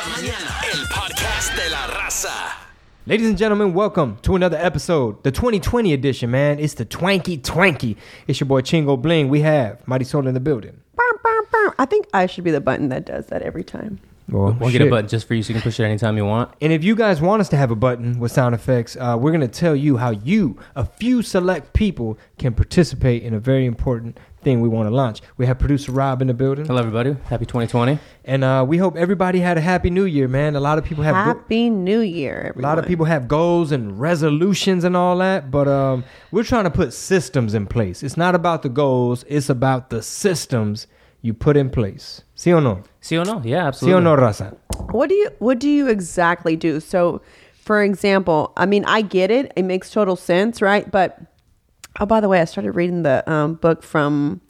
la mañana. El podcast de la raza. Ladies and gentlemen, welcome to another episode, the 2020 edition, man. It's the Twanky Twanky. It's your boy Chingo Bling. We have Mighty Soul in the building. Bum, bum, bum. I think I should be the button that does that every time. Well, We'll get a button just for you so you can push it anytime you want. And if you guys want us to have a button with sound effects, uh, we're going to tell you how you, a few select people, can participate in a very important thing we want to launch. We have producer Rob in the building. Hello, everybody. Happy 2020. And uh, we hope everybody had a happy new year, man. A lot of people have go- Happy New Year, A lot of people have goals and resolutions and all that, but um, we're trying to put systems in place. It's not about the goals; it's about the systems you put in place. Sí o no? See or no? Yeah, absolutely. Sí absolutely. o no, Raza? What do you What do you exactly do? So, for example, I mean, I get it; it makes total sense, right? But oh, by the way, I started reading the um, book from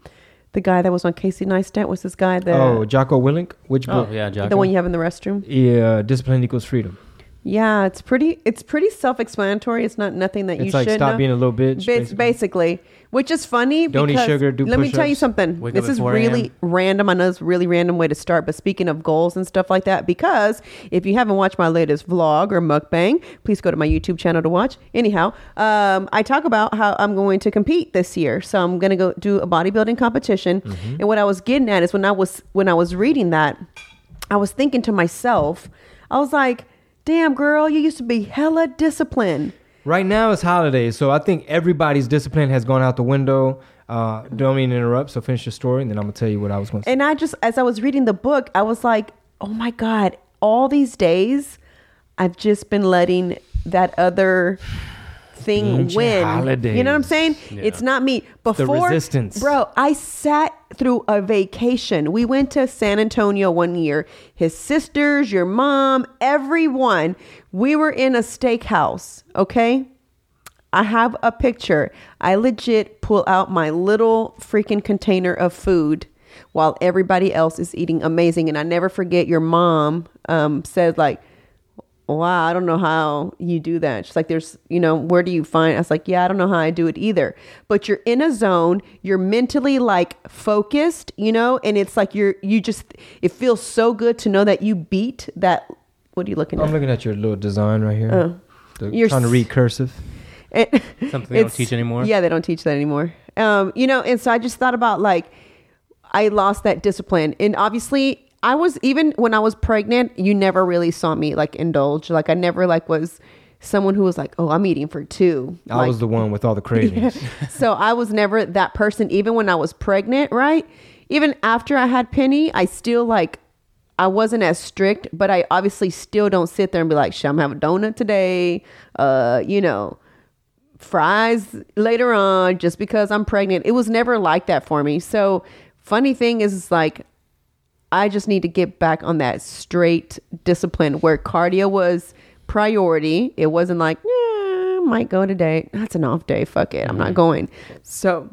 the guy that was on Casey Neistat. Was this guy? The oh, Jocko Willink, which book? Oh, yeah, Jocko. the one you have in the restroom. Yeah, discipline equals freedom. Yeah, it's pretty. It's pretty self-explanatory. It's not nothing that you It's like should stop know. being a little bitch. Bas- basically. which is funny. Don't eat because, sugar, do Let me tell you push-ups, something. wake this at is 4 really random. I know it's a really random way to start, but speaking of goals and stuff like that, because if you haven't watched my latest vlog or mukbang, please go to my YouTube channel to watch. Anyhow, um, I talk about how I'm going to compete this year, so I'm going to go do a bodybuilding competition. Mm-hmm. And what I was getting at is when I was when I was reading that, I was thinking to myself, I was like, "Damn, girl, you used to be hella disciplined." Right now it's holidays, so I think everybody's discipline has gone out the window. Uh, don't mean to interrupt, so finish your story, and then I'm gonna tell you what I was gonna say. And I just, as I was reading the book, I was like, oh my God, all these days, I've just been letting that other thing Ancient win. holidays. You know what I'm saying? It's not me. Before, resistance. Bro, I sat through a vacation. We went to San Antonio one year. His sisters, your mom, everyone. We were in a steakhouse, okay? I have a picture. I legit pull out my little freaking container of food while everybody else is eating amazing. And I never forget your mom um, said, like, wow, I don't know how you do that. She's like, there's, you know, where do you find? I was like, yeah, I don't know how I do it either. But you're in a zone, you're mentally like focused, you know, and it's like you're, you just, it feels so good to know that you beat that. What are you looking at? I'm looking at your little design right here. Oh. The- You're trying to s- read cursive. It- Something they don't teach anymore? Yeah, they don't teach that anymore. Um, you know, and so I just thought about like I lost that discipline. And obviously I was even when I was pregnant, you never really saw me like indulge. Like I never like was someone who was like, Oh, I'm eating for two. I Like, was the one with all the cravings. so I was never that person, even when I was pregnant, right? Even after I had Penny, I still like, I wasn't as strict, but I obviously still don't sit there and be like, shit, I'm have a donut today. Uh, you know, fries later on just because I'm pregnant. It was never like that for me. So funny thing is like, I just need to get back on that straight discipline where cardio was priority. It wasn't like, yeah, might go today. That's an off day. Fuck it. I'm not going. So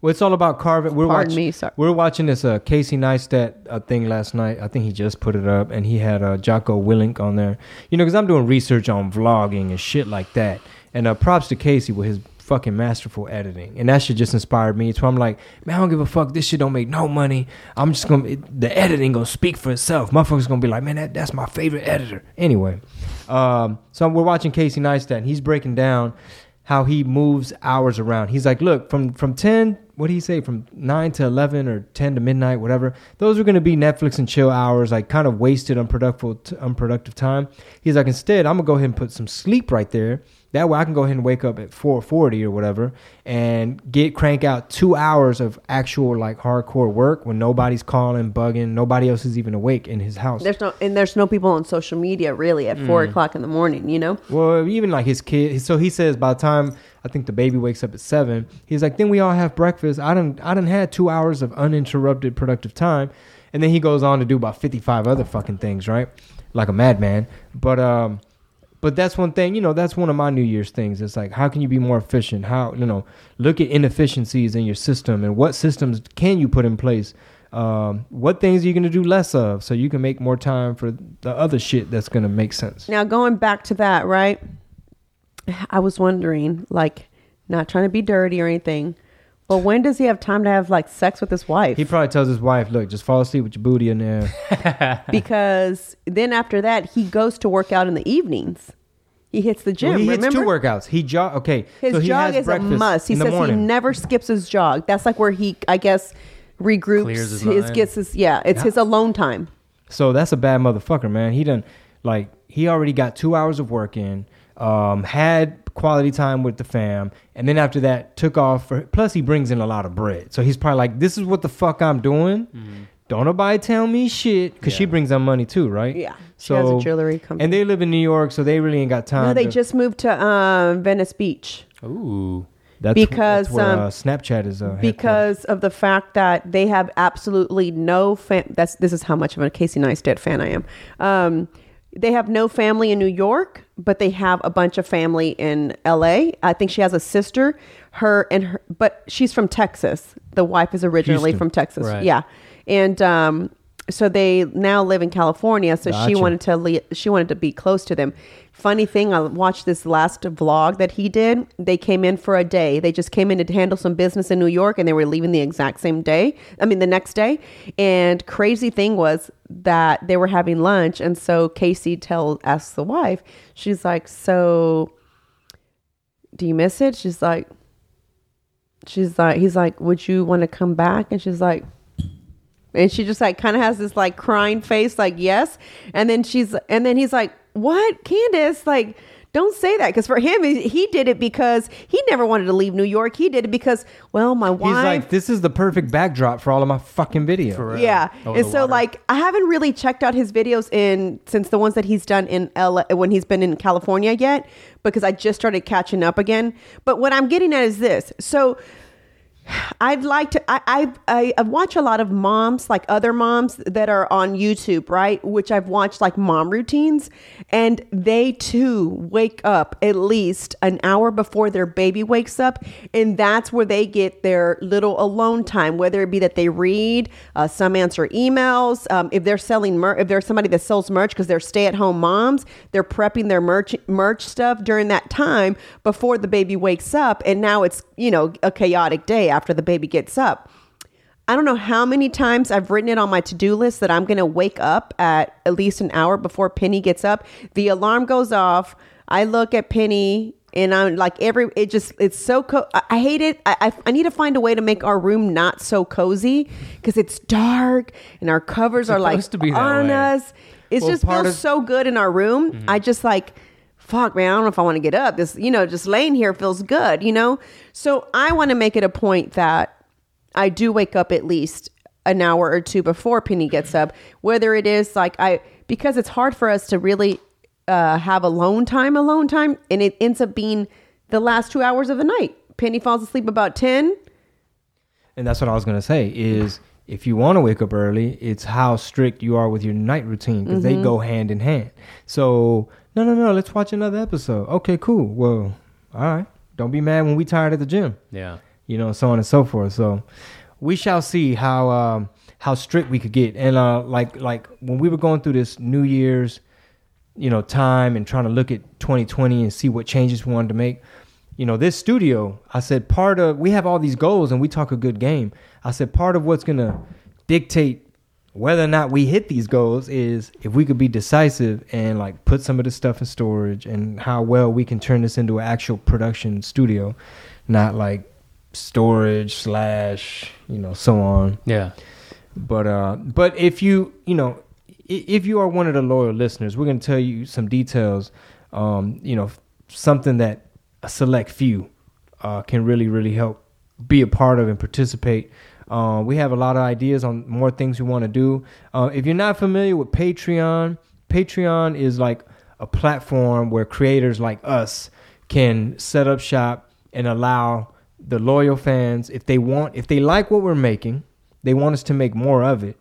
Well, it's all about carving. We're Pardon watching. me, sorry. We're watching this uh, Casey Neistat uh, thing last night. I think he just put it up, and he had uh, Jocko Willink on there. You know, because I'm doing research on vlogging and shit like that. And uh, props to Casey with his fucking masterful editing, and that shit just inspired me. So I'm like, man, I don't give a fuck. This shit don't make no money. I'm just gonna it, the editing gonna speak for itself. Motherfuckers gonna be like, man, that, that's my favorite editor. Anyway, um, so we're watching Casey Neistat, and he's breaking down how he moves hours around. He's like, look, from from ten, what do he say, from nine to eleven or ten to midnight, whatever. Those are going to be Netflix and chill hours, like kind of wasted, unproductive, unproductive time. He's like, instead, I'm gonna go ahead and put some sleep right there. That way, I can go ahead and wake up at four forty or whatever, and get crank out two hours of actual like hardcore work when nobody's calling, bugging, nobody else is even awake in his house. there's no, and there's no people on social media really at four mm. o'clock in the morning, you know? Well, even like his kid. So he says by the time I think the baby wakes up at seven, he's like, then we all have breakfast. I didn't I didn't had two hours of uninterrupted productive time, and then he goes on to do about fifty five other fucking things, right? Like a madman. But um, but that's one thing. You know, that's one of my New Year's things. It's like, how can you be more efficient? How you know, look at inefficiencies in your system and what systems can you put in place. Um, what things are you going to do less of so you can make more time for the other shit that's going to make sense? Now going back to that, right? I was wondering, like, not trying to be dirty or anything. but when does he have time to have like sex with his wife? He probably tells his wife, "Look, just fall asleep with your booty in there." because then after that, he goes to work out in the evenings. He hits the gym. Well, he remember? hits two workouts. He jog. Okay, His so he jog has is a must. He in the says he never skips his jog. That's like where he, I guess, regroups. Clears his his mind. gets his yeah. It's his alone time. So that's a bad motherfucker, man. He done like he already got two hours of work in, um, had quality time with the fam, and then after that took off. For, plus, he brings in a lot of bread, so he's probably like, "This is what the fuck I'm doing." Don't nobody tell me shit because she brings them money too, right? Yeah, she has a jewelry company. and they live in New York, so they really ain't got time. No, they to- just moved to um, Venice Beach Ooh. that's, because, that's where um, uh, Snapchat is. Uh, because of the fact that they have absolutely no fam. That's this is how much of a Casey Neistat fan I am. Um, they have no family in New York, but they have a bunch of family in L.A. I think she has a sister. Her and her, but she's from Texas. The wife is originally Houston. from Texas. Right. Yeah, and um, so they now live in California. So she wanted to le- she wanted to be close to them. Funny thing, I watched this last vlog that he did. They came in for a day. They just came in to handle some business in New York, and they were leaving the exact same day. I mean, the next day. And crazy thing was that they were having lunch, and so Casey tells asks the wife. She's like, "So, do you miss it?" She's like, "She's like, he's like, would you want to come back?" And she's like. And she just like kind of has this like crying face, like yes. And then she's, and then he's like, "What, Candace? Like, don't say that." Because for him, he he did it because he never wanted to leave New York. He did it because, well, my wife. he's like, "This is the perfect backdrop for all of my fucking videos For real. yeah, Over and so water. like I haven't really checked out his videos in since the ones that he's done in LA when he's been in California yet because I just started catching up again. But what I'm getting at is this: so I'd like to. I, I I watch a lot of moms, like other moms that are on YouTube, right? Which I've watched like mom routines, and they too wake up at least an hour before their baby wakes up, and that's where they get their little alone time. Whether it be that they read, uh, some answer emails. Um, if they're selling mer- if there's somebody that sells merch because they're stay at home moms, they're prepping their merch merch stuff during that time before the baby wakes up, and now it's you know a chaotic day after the baby gets up. I don't know how many times I've written it on my to-do list that I'm going to wake up at at least an hour before Penny gets up. The alarm goes off. I look at Penny and I'm like every it just it's so co- I, I hate it. I, I I need to find a way to make our room not so cozy because it's dark and our covers are like to on way. us. It Well, just feels of- so good in our room. Mm-hmm. I just like fuck man, I don't know if I want to get up. This, you know, just laying here feels good, you know? So I want to make it a point that I do wake up at least an hour or two before Penny gets up, whether it is like I because it's hard for us to really uh, have alone time, alone time, and it ends up being the last two hours of the night. Penny falls asleep about ten. And that's what I was gonna say is if you want to wake up early, it's how strict you are with your night routine because Mm-hmm. they go hand in hand. So no, no, no, let's watch another episode. Okay, cool. Well, all right. Don't be mad when we tired at the gym. Yeah. You know, so on and so forth. So we shall see how um, how strict we could get. And uh, like like when we were going through this New Year's, you know, time and trying to look at 2020 and see what changes we wanted to make. You know, this studio, I said part of we have all these goals and we talk a good game. I said part of what's gonna dictate whether or not we hit these goals is if we could be decisive and like put some of this stuff in storage and how well we can turn this into an actual production studio, not like storage slash you know so on. Yeah. But uh, but if you you know if you are one of the loyal listeners, we're gonna tell you some details. Um, you know, something that a select few uh, can really really help be a part of and participate. Uh, we have a lot of ideas on more things we want to do. Uh, if you're not familiar with Patreon, Patreon is like a platform where creators like us can set up shop and allow the loyal fans, if they want, if they like what we're making, they want us to make more of it,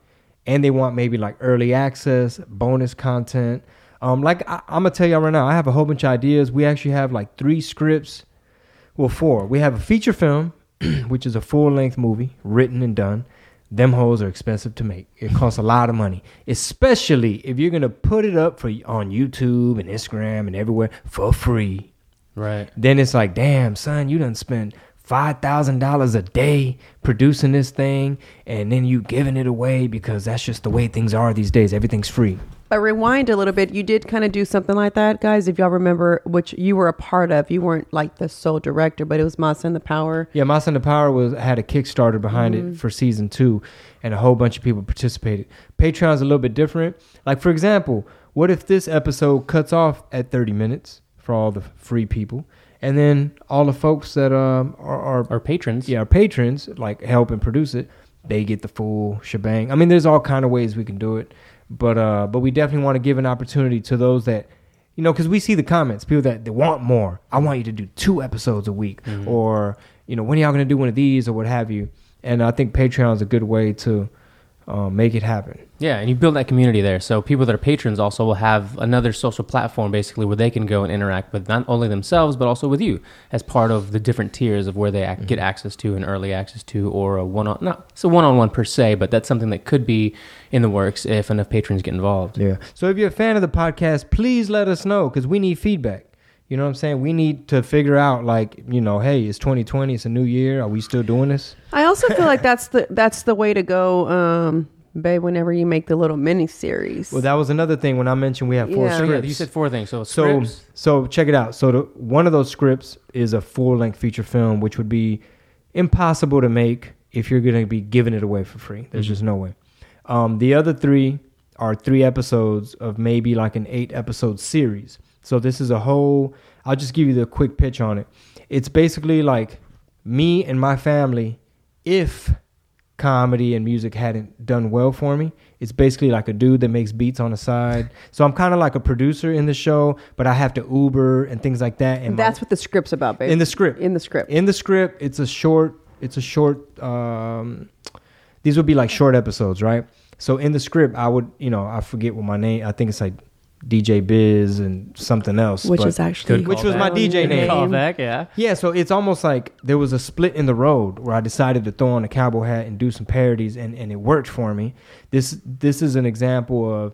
and they want maybe like early access, bonus content. Um, like I, I'm gonna tell y'all right now, I have a whole bunch of ideas. We actually have like three scripts well, four. We have a feature film, which is a full length movie written and done. Them hoes are expensive to make. It costs a lot of money, especially if you're gonna put it up for on YouTube and Instagram and everywhere for free. Right. Then it's like, damn, son, you done spent five thousand dollars a day producing this thing, and then you giving it away because that's just the way things are these days. Everything's free. But rewind a little bit. You did kind of do something like that, guys. If y'all remember, which you were a part of. You weren't like the sole director, but it was Masa and the Power. Yeah, Masa and the Power was had a Kickstarter behind it for season two, and a whole bunch of people participated. Patreon's a little bit different. Like for example, what if this episode cuts off at thirty minutes for all the free people, and then all the folks that um, are, are Our patrons. yeah, our patrons like help and produce it, they get the full shebang. I mean, there's all kind of ways we can do it, but uh, but we definitely want to give an opportunity to those that, you know, because we see the comments, people that they want more. I want you to do two episodes a week, or you know, when are y'all gonna do one of these or what have you. And I think Patreon is a good way to uh, make it happen. Yeah, and you build that community there. So people that are patrons also will have another social platform basically where they can go and interact with not only themselves but also with you as part of the different tiers of where they ac- get access to and early access to or a one on not it's a one on one per se, but that's something that could be in the works if enough patrons get involved. Yeah. So if you're a fan of the podcast, please let us know because we need feedback. You know what I'm saying? We need to figure out, like, you know, hey, it's 2020, it's a new year. Are we still doing this? I also feel like that's the that's the way to go, um, babe. Whenever you make the little mini series. Well, that was another thing when I mentioned we have four Yeah. Scripts. you said four things. So so, scripts, so check it out. So the, one of those scripts is a full-length feature film, which would be impossible to make if you're going to be giving it away for free. There's just no way. Um, the other three are three episodes of maybe like an eight-episode series. So this is a whole. I'll just give you the quick pitch on it. It's basically like me and my family if comedy and music hadn't done well for me. It's basically like a dude that makes beats on the side. So I'm kind of like a producer in the show, but I have to Uber and things like that. And my- that's what the script's about, babe. in the script. in the script. In the script, it's a short. It's a short. Um, these would be like short episodes, right? So in the script, I would, you know, I forget what my name. I think it's like DJ Biz and something else. which but- is actually Good Which was my DJ name. call back, yeah. yeah, so it's almost like there was a split in the road where I decided to throw on a cowboy hat and do some parodies, and, and it worked for me. This this is an example of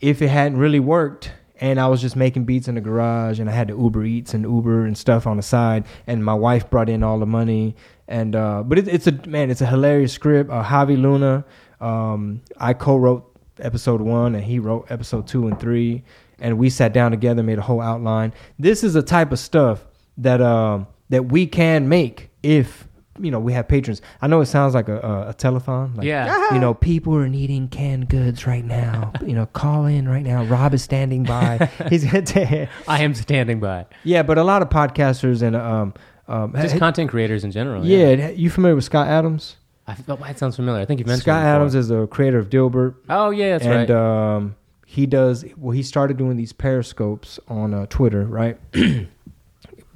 if it hadn't really worked, and I was just making beats in the garage, and I had to Uber Eats and Uber and stuff on the side, and my wife brought in all the money, and uh, but it, it's a man, it's a hilarious script. Uh, Javi Luna, um, I co-wrote episode one, and he wrote episode two and three, and we sat down together, made a whole outline. This is the type of stuff that um that we can make if you know we have patrons. I know it sounds like a, a, a telethon. Like, Yeah. You know, people are needing canned goods right now. you know, call in right now. Rob is standing by. He's gonna I am standing by. yeah, but a lot of podcasters and um um Just ha- content creators in general. yeah, you familiar with Scott Adams? I felt that sounds familiar. I think you mentioned Scott. Adams is the creator of Dilbert. Oh yeah, that's and right. um, he does well. He started doing these periscopes on uh, Twitter, right?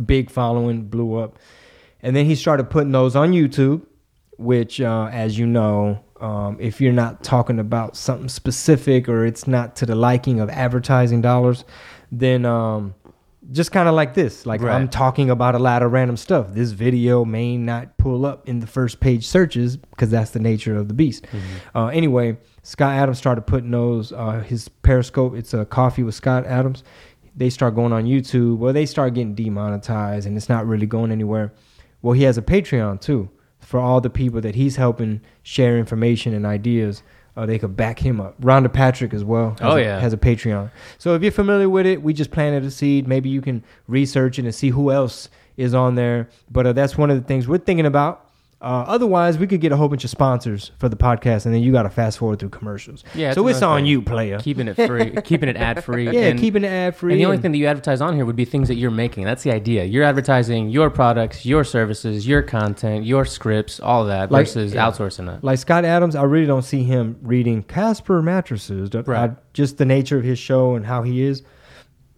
Big following, blew up, and then he started putting those on YouTube. Which, uh, as you know, um, if you're not talking about something specific or it's not to the liking of advertising dollars, then um, just kind of like this, like Right. I'm talking about a lot of random stuff. This video may not pull up in the first page searches because that's the nature of the beast. Uh, anyway, Scott Adams started putting those uh, his Periscope. It's a coffee with Scott Adams. They start going on YouTube. Well, they start getting demonetized, and it's not really going anywhere. Well, he has a Patreon too for all the people that he's helping share information and ideas. Uh, they could back him up. Rhonda Patrick as well. Has Oh, a, yeah. has a Patreon. So if you're familiar with it, we just planted a seed. Maybe you can research it and see who else is on there. But uh, that's one of the things we're thinking about. Uh, otherwise, we could get a whole bunch of sponsors for the podcast, and then you got to fast forward through commercials. Yeah, so it's on thing. you, player. keeping it free, keeping it ad free. yeah, and, keeping it ad free. And the only thing that you advertise on here would be things that you're making. That's the idea. You're advertising your products, your services, your content, your scripts, all that Like- versus yeah. outsourcing that. like Scott Adams, I really don't see him reading Casper mattresses. I- just the nature of his show and how he is.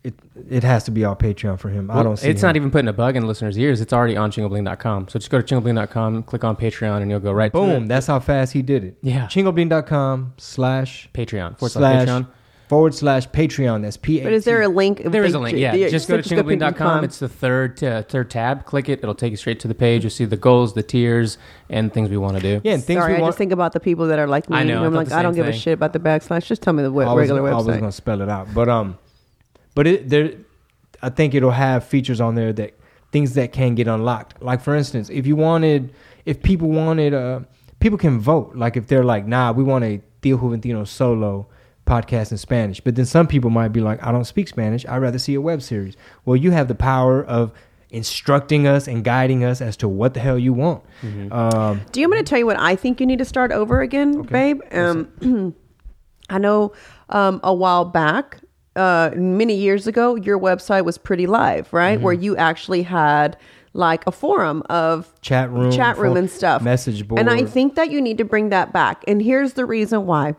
It it has to be all Patreon for him. I don't see. It's him. not even putting a bug in listeners' ears. It's already on chingobling.com. So just go to chingobling.com, click on Patreon, and you'll go right to Boom! That's how fast he did it. Yeah. chingobling.com slash Patreon. Forward slash slash Patreon. forward slash Patreon. That's P. But is there a link? There is a link. Yeah, just go to Just chingobling.com. It's the third uh, third tab. Click it. It'll take you straight to the page. You'll see the goals, the tiers, and things we want to do. yeah, and things Sorry, we I want. just think about the people that are like me. I know, I I'm like, I don't give a thing. shit about the backslash. Just tell me the I w- was, regular I was website. gonna spell it out, but um, but it there, I think it'll have features on there that things that can get unlocked. Like for instance, if you wanted, if people wanted, uh, people can vote. Like if they're like, nah, we want a Theo Juventino solo podcast in Spanish. But then some people might be like, I don't speak Spanish. I'd rather see a web series. Well, you have the power of instructing us and guiding us as to what the hell you want. Um, Do you want me to tell you what I think you need to start over again, babe? Um, I know um, a while back, uh, many years ago, your website was pretty live, right? Where you actually had like a forum of Chat room, chat room and stuff, message board. And I think that you need to bring that back. And here's the reason why.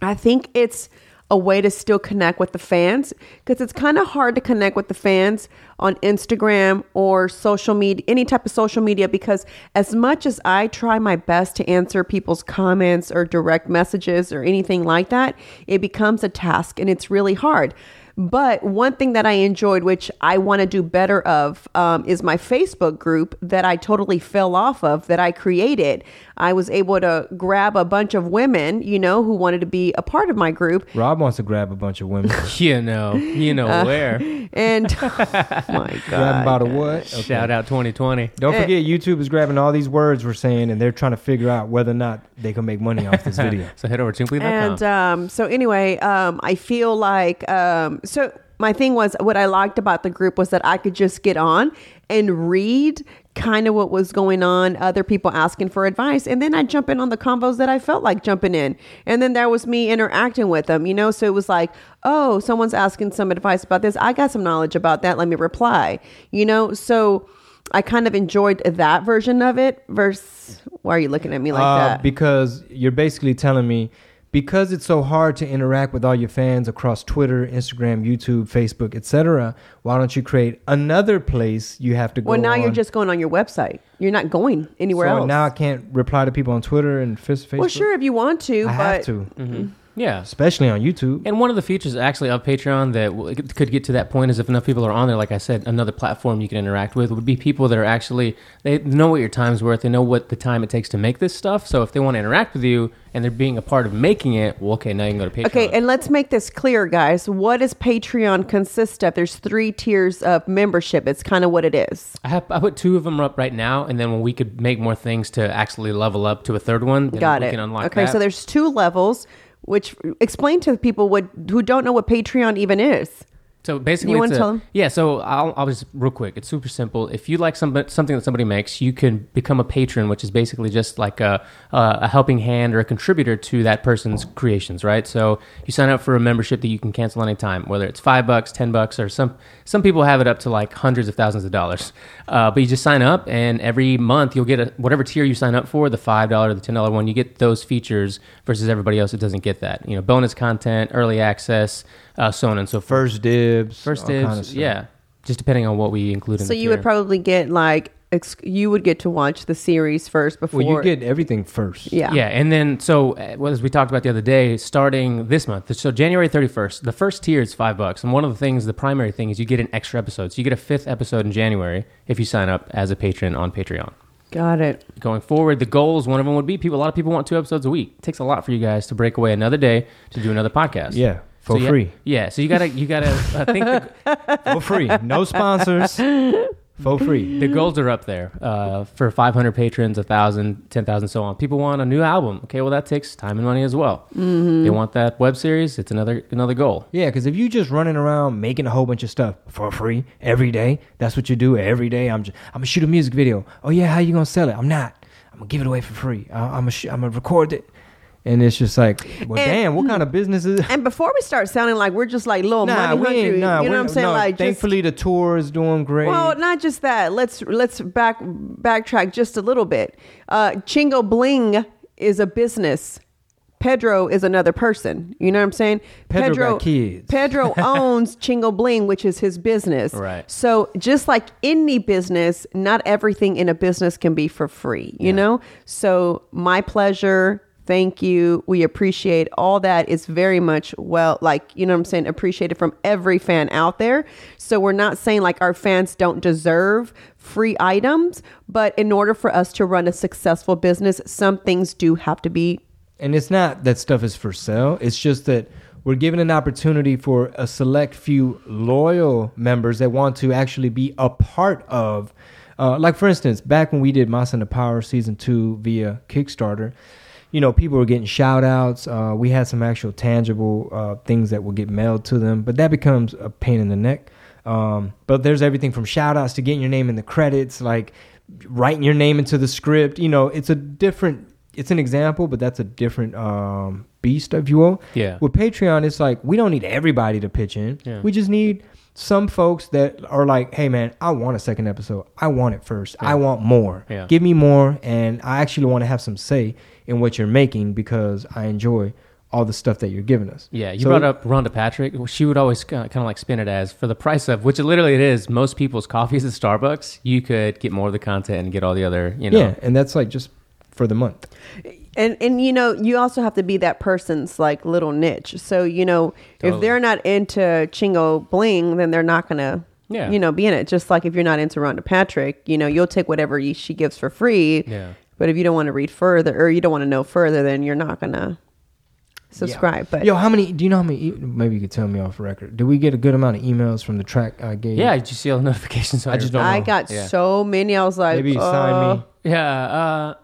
I think it's a way to still connect with the fans because it's kind of hard to connect with the fans on Instagram or social media, any type of social media. Because as much as I try my best to answer people's comments or direct messages or anything like that, it becomes a task and it's really hard. But one thing that I enjoyed, which I want to do better of, um, is my Facebook group that I totally fell off of that I created. I was able to grab a bunch of women, you know, who wanted to be a part of my group. Rob wants to grab a bunch of women. You know, you know Uh, where. And my Grab God. about a what? Shout out 2020. Don't Eh. forget, YouTube is grabbing all these words we're saying, and they're trying to figure out whether or not they can make money off this video. So head over to simply.com. And um, so anyway, um, I feel like um, so my thing was what I liked about the group was that I could just get on and read kind of what was going on, other people asking for advice, and then I jump in on the convos that I felt like jumping in, and then there was me interacting with them, you know. So it was like, oh, someone's asking some advice about this. I got some knowledge about that. Let me reply, you know. So. I kind of enjoyed that version of it. Versus, why are you looking at me like Uh, that? Because you're basically telling me because it's so hard to interact with all your fans across Twitter, Instagram, YouTube, Facebook, etc. Why don't you create another place you have to go? Well, now you're just going on your website. You're not going anywhere so else. now I can't reply to people on Twitter and Facebook. well, sure, if you want to, I but have to, mm-hmm. Yeah. especially on YouTube. And one of the features actually of Patreon that w- could get to that point is if enough people are on there, like I said, another platform you can interact with would be people that are actually, they know what your time's worth. They know what the time it takes to make this stuff. So if they want to interact with you and they're being a part of making it, well, okay, now you can go to Patreon. okay. And let's make this clear, guys. What does Patreon consist of? There's three tiers of membership. It's kind of what it is. I, have, I put two of them up right now, and then when we could make more things to actually level up to a third one, then Got we it. can unlock okay, that. so there's two levels. Which explain to people what who don't know what Patreon even is. So basically, You it's wanna a- tell 'em? Yeah, so I'll, I'll just real quick. It's super simple. If you like somebody, something that somebody makes, you can become a patron, which is basically just like a, a, a helping hand or a contributor to that person's creations, right? So you sign up for a membership that you can cancel anytime, whether it's five bucks, ten bucks, or some some people have it up to like hundreds of thousands of dollars. Uh, but you just sign up, and every month you'll get a, whatever tier you sign up for, the five dollar, the ten dollar one, you get those features versus everybody else that doesn't get that. You know, bonus content, early access, uh, so on and so forth. First dibs, First all kinda dibs, stuff. yeah. Just depending on what we include in So the you would tier. probably get like ex- you would get to watch the series first before. Well, you get everything first. yeah. yeah, and then so uh, well, as we talked about the other day, starting this month, so January thirty first, the first tier is five bucks, and one of the things, the primary thing, is you get an extra episode. So you get a fifth episode in January if you sign up as a patron on Patreon. Got it. Going forward, the goals, one of them would be people. A lot of people want two episodes a week. It takes a lot for you guys to break away another day to do another podcast. Yeah, for So you- free. Yeah, so you gotta you gotta I think the, for free. No sponsors. for free. the goals are up there uh, for 500 patrons, 1,000, 10,000, so on. People want a new album. Okay, well that takes time and money as well. Mm-hmm. They want that web series. It's another another goal. Yeah, because if you just running around making a whole bunch of stuff for free every day, that's what you do every day. I'm just, I'm gonna shoot a music video. Oh yeah, how you gonna sell it? I'm not. I'm gonna give it away for free. I, I'm gonna, sh- I'm gonna record it, and it's just like, well, And- damn, what kind of business is? And before we start sounding like we're just like little Nah, money we hungry. Nah, you know what I'm saying? no, like, just, thankfully the tour is doing great. well, not just that. Let's let's back backtrack just a little bit. Uh, Chingo Bling is a business. Pedro is another person. You know what I'm saying? Pedro kids. Pedro owns Chingo Bling, which is his business. Right. So just like any business, not everything in a business can be for free. You know. So my pleasure. Thank you. We appreciate all that. It's very much well, like, you know what I'm saying, appreciated from every fan out there. So we're not saying like our fans don't deserve free items, but in order for us to run a successful business, some things do have to be and it's not that stuff is for sale. It's just that we're given an opportunity for a select few loyal members that want to actually be a part of. Uh, like for instance, back when we did Masa and the Power season two via Kickstarter, you know, people were getting shout outs. Uh, we had some actual tangible uh, things that would get mailed to them, but that becomes a pain in the neck. Um, but there's everything from shout outs to getting your name in the credits, like writing your name into the script. You know, it's a different, it's an example, but that's a different um, beast, if you will. Yeah. With Patreon, it's like we don't need everybody to pitch in. Yeah. We just need some folks that are like, hey man, I want a second episode. I want it first. I want more. Yeah. Give me more. And I actually want to have some say in what you're making because I enjoy all the stuff that you're giving us. Yeah, you So- brought up Rhonda Patrick. She would always kind of like spin it as for the price of, which literally it is, most people's coffees at Starbucks, you could get more of the content and get all the other, you know. Yeah, and that's like just for the month. and and you know you also have to be that person's like little niche so you know if they're not into chingo bling then they're not gonna Yeah. you know be in it just like if you're not into Rhonda Patrick you know you'll take whatever you, she gives for free Yeah. But if you don't want to read further or you don't want to know further then you're not gonna subscribe but Yo, how many? Do you know how many? E- maybe you could tell me off record. Do we get a good amount of emails from the track I gave? Yeah, did you see all the notifications? I just don't I know. got Yeah. so many I was like Maybe you uh, sign me. Yeah, uh,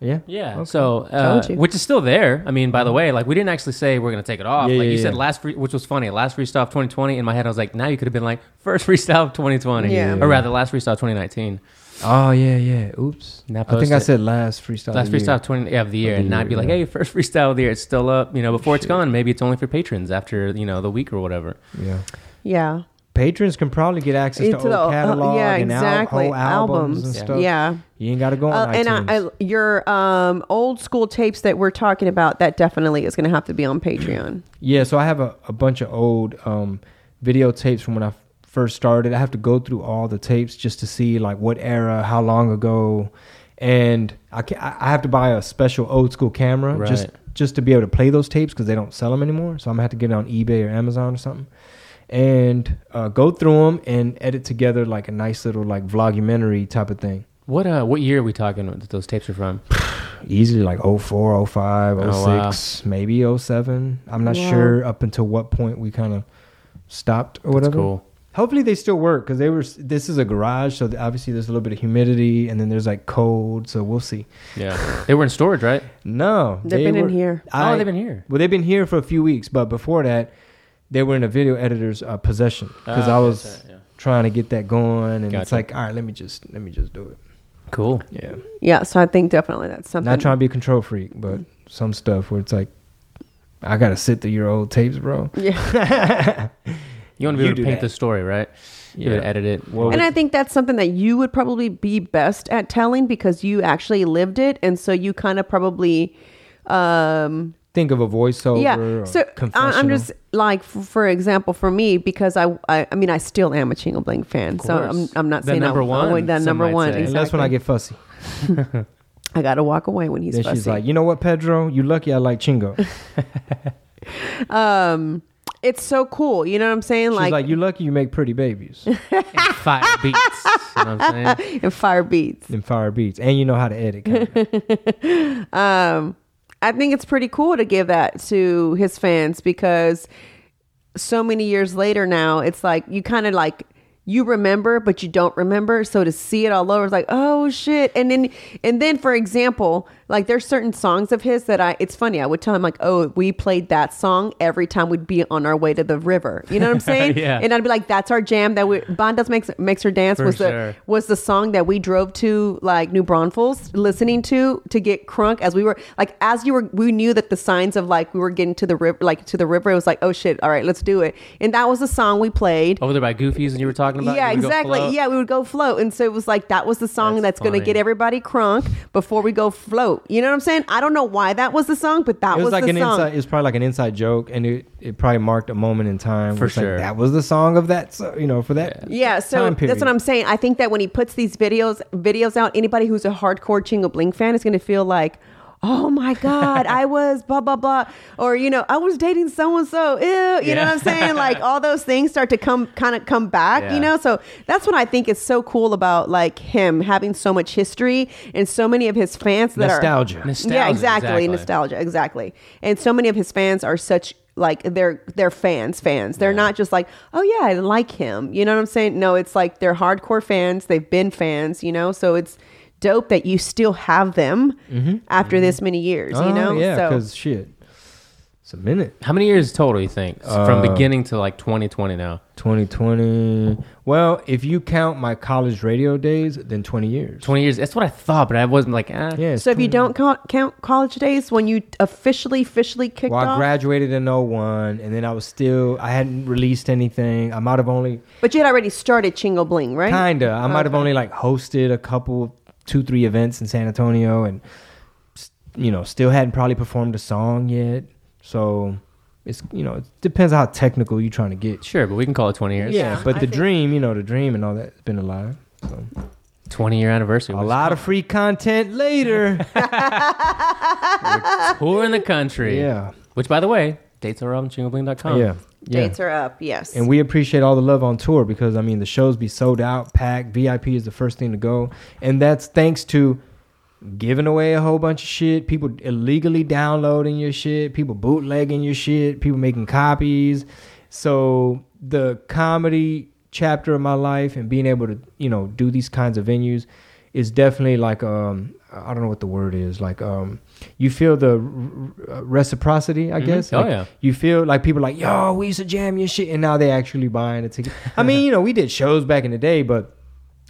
Yeah. yeah. Okay. So, uh, which is still there. I mean, by the way, like we didn't actually say we're gonna take it off. Yeah, like yeah, you said, last free, which was funny. Last freestyle of 2020. In my head, I was like, now you could have been like first freestyle of 2020, Yeah. or rather, last freestyle of 2019. Oh yeah, yeah. Oops. I think post I it. said last freestyle. Last of freestyle year. of 20 yeah, of the year, Of the and not year, be like, yeah. hey, first freestyle of the year, it's still up. You know, before it's gone, maybe it's only for patrons after you know the week or whatever. Yeah. yeah Patrons can probably get access to Into old the- uh, catalog yeah and al- exactly whole albums, albums and Yeah. stuff. yeah You ain't got to go Uh, on and. I, I, your um, old school tapes that we're talking about, that definitely is going to have to be on Patreon. Yeah, so I have a, a bunch of old um, videotapes from when I f- first started. I have to go through all the tapes just to see like what era, how long ago, and I can, I I have to buy a special old school camera just Right. just to be able to play those tapes because they don't sell them anymore. So I'm gonna have to get it on eBay or Amazon or something, and uh, go through them and edit together like a nice little like vlogumentary type of thing. What uh, what year are we talking that those tapes are from? easily like 04 05 Oh, 06 maybe 07 i'm not Wow. sure up until what point we kind of stopped or That's whatever cool. Hopefully they still work because they were this is a garage so obviously there's a little bit of humidity and then there's like cold so we'll see Yeah, they were in storage, right? no They've they been in were- here. oh, they've been here. well they've been here for a few weeks but before that they were in a video editor's uh, possession because Ah, i was that's yeah. trying to get that going and it's like all right let me just let me just do it Cool. yeah Yeah, so I think definitely that's something. Not trying to be a control freak, but some stuff where it's like, I gotta sit through your old tapes, bro. Yeah. You want to be able to paint that. the story, right? You Yeah. would edit it. Well, And I think that's something that you would probably be best at telling because you actually lived it. And so you kind of probably, um, Think of a voiceover. yeah. So I, I'm just like, f- for example, for me, because I, I, I mean, I still am a Chingo Bling fan. So I'm. I'm not The saying number I'm, one, I'm that number one. say. Exactly. Unless when I get fussy. I got to walk away when he's then fussy. she's like, you know what, Pedro? You lucky I like Chingo. Um, it's so cool. You know what I'm saying? like, you're lucky you make pretty babies Fire beats. You know what I'm saying? and fire beats. and fire beats, and you know how to edit. um, I think it's pretty cool to give that to his fans because so many years later now, it's like you kind of like you remember, but you don't remember. So to see it all over, it's like, oh shit. And then, and then, for example, like there's certain songs of his that I. It's funny. I would tell him like, oh, we played that song every time we'd be on our way to the river. You know what I'm saying? Yeah. And I'd be like, that's our jam. That we Bandas makes makes her dance For was the was the song that we drove to like New Braunfels listening to to get crunk as we were like as you were we knew that the signs of like we were getting to the river like to the river it was like oh shit all right let's do it and that was the song we played Over there by Goofies and you were talking about. yeah you would go exactly yeah we would go float and so it was like that was the song That's that's, gonna get everybody crunk before we go float you know what I'm saying I don't know why that was the song but that It was, was, like the an song inside. It's probably like an inside joke, and it, it probably marked a moment in time. For where it's like, sure. that was the song of that. So, you know, for that. Yeah, so time that's what. I'm saying. I think that when he puts these videos videos out, anybody who's a hardcore Chingo Bling fan is going to feel like, oh my god, I was blah blah blah, or you know, I was dating so and so. Ew, you know what I'm saying? Like all those things start to come kind of come back. Yeah. You know, so that's what I think is so cool about like him having so much history and so many of his fans that are Nostalgia. Nostalgia, yeah, exactly, exactly. Nostalgia, exactly. And so many of his fans are such like they're they're fans fans they're not just like oh yeah i like him you know what i'm saying no it's like they're hardcore fans they've been fans you know so it's dope that you still have them after this many years you know Mm-hmm. Oh, yeah, so because shit, it's a minute. How many years total do you think from Uh, beginning to like 2020 now? 2020. Well, if you count my college radio days, then 20 years. 20 years. That's what I thought, but I wasn't like, ah. Yeah. so if you don't count, count college days when you officially officially kicked Well, I off graduated in 01, and then I was still, I hadn't released anything. I might have only, but you had already started chingo bling right kinda, I might have only like hosted a couple, two, three events in San Antonio, and, you know, still hadn't probably performed a song yet. So it's, you know, it depends on how technical you're trying to get. Sure, but we can call it 20 years. Yeah, Yeah, but I the think- dream, you know, the dream and all that has been alive. So. 20 year anniversary. A lot of free content later. tour in the country. yeah. Which, by the way, dates are on chingobling.com. Yeah. Yeah. dates are up yes And we appreciate all the love on tour because I mean the shows be sold out, packed. VIP is the first thing to go, and that's thanks to giving away a whole bunch of shit, people illegally downloading your shit, people bootlegging your shit, people making copies. So the comedy chapter of my life and being able to you know do these kinds of venues is definitely like um I don't know what the word is like um you feel the r- r- reciprocity I guess Oh, yeah. you feel like people are like yo we used to jam your shit and now they actually buying a ticket I mean you know we did shows back in the day but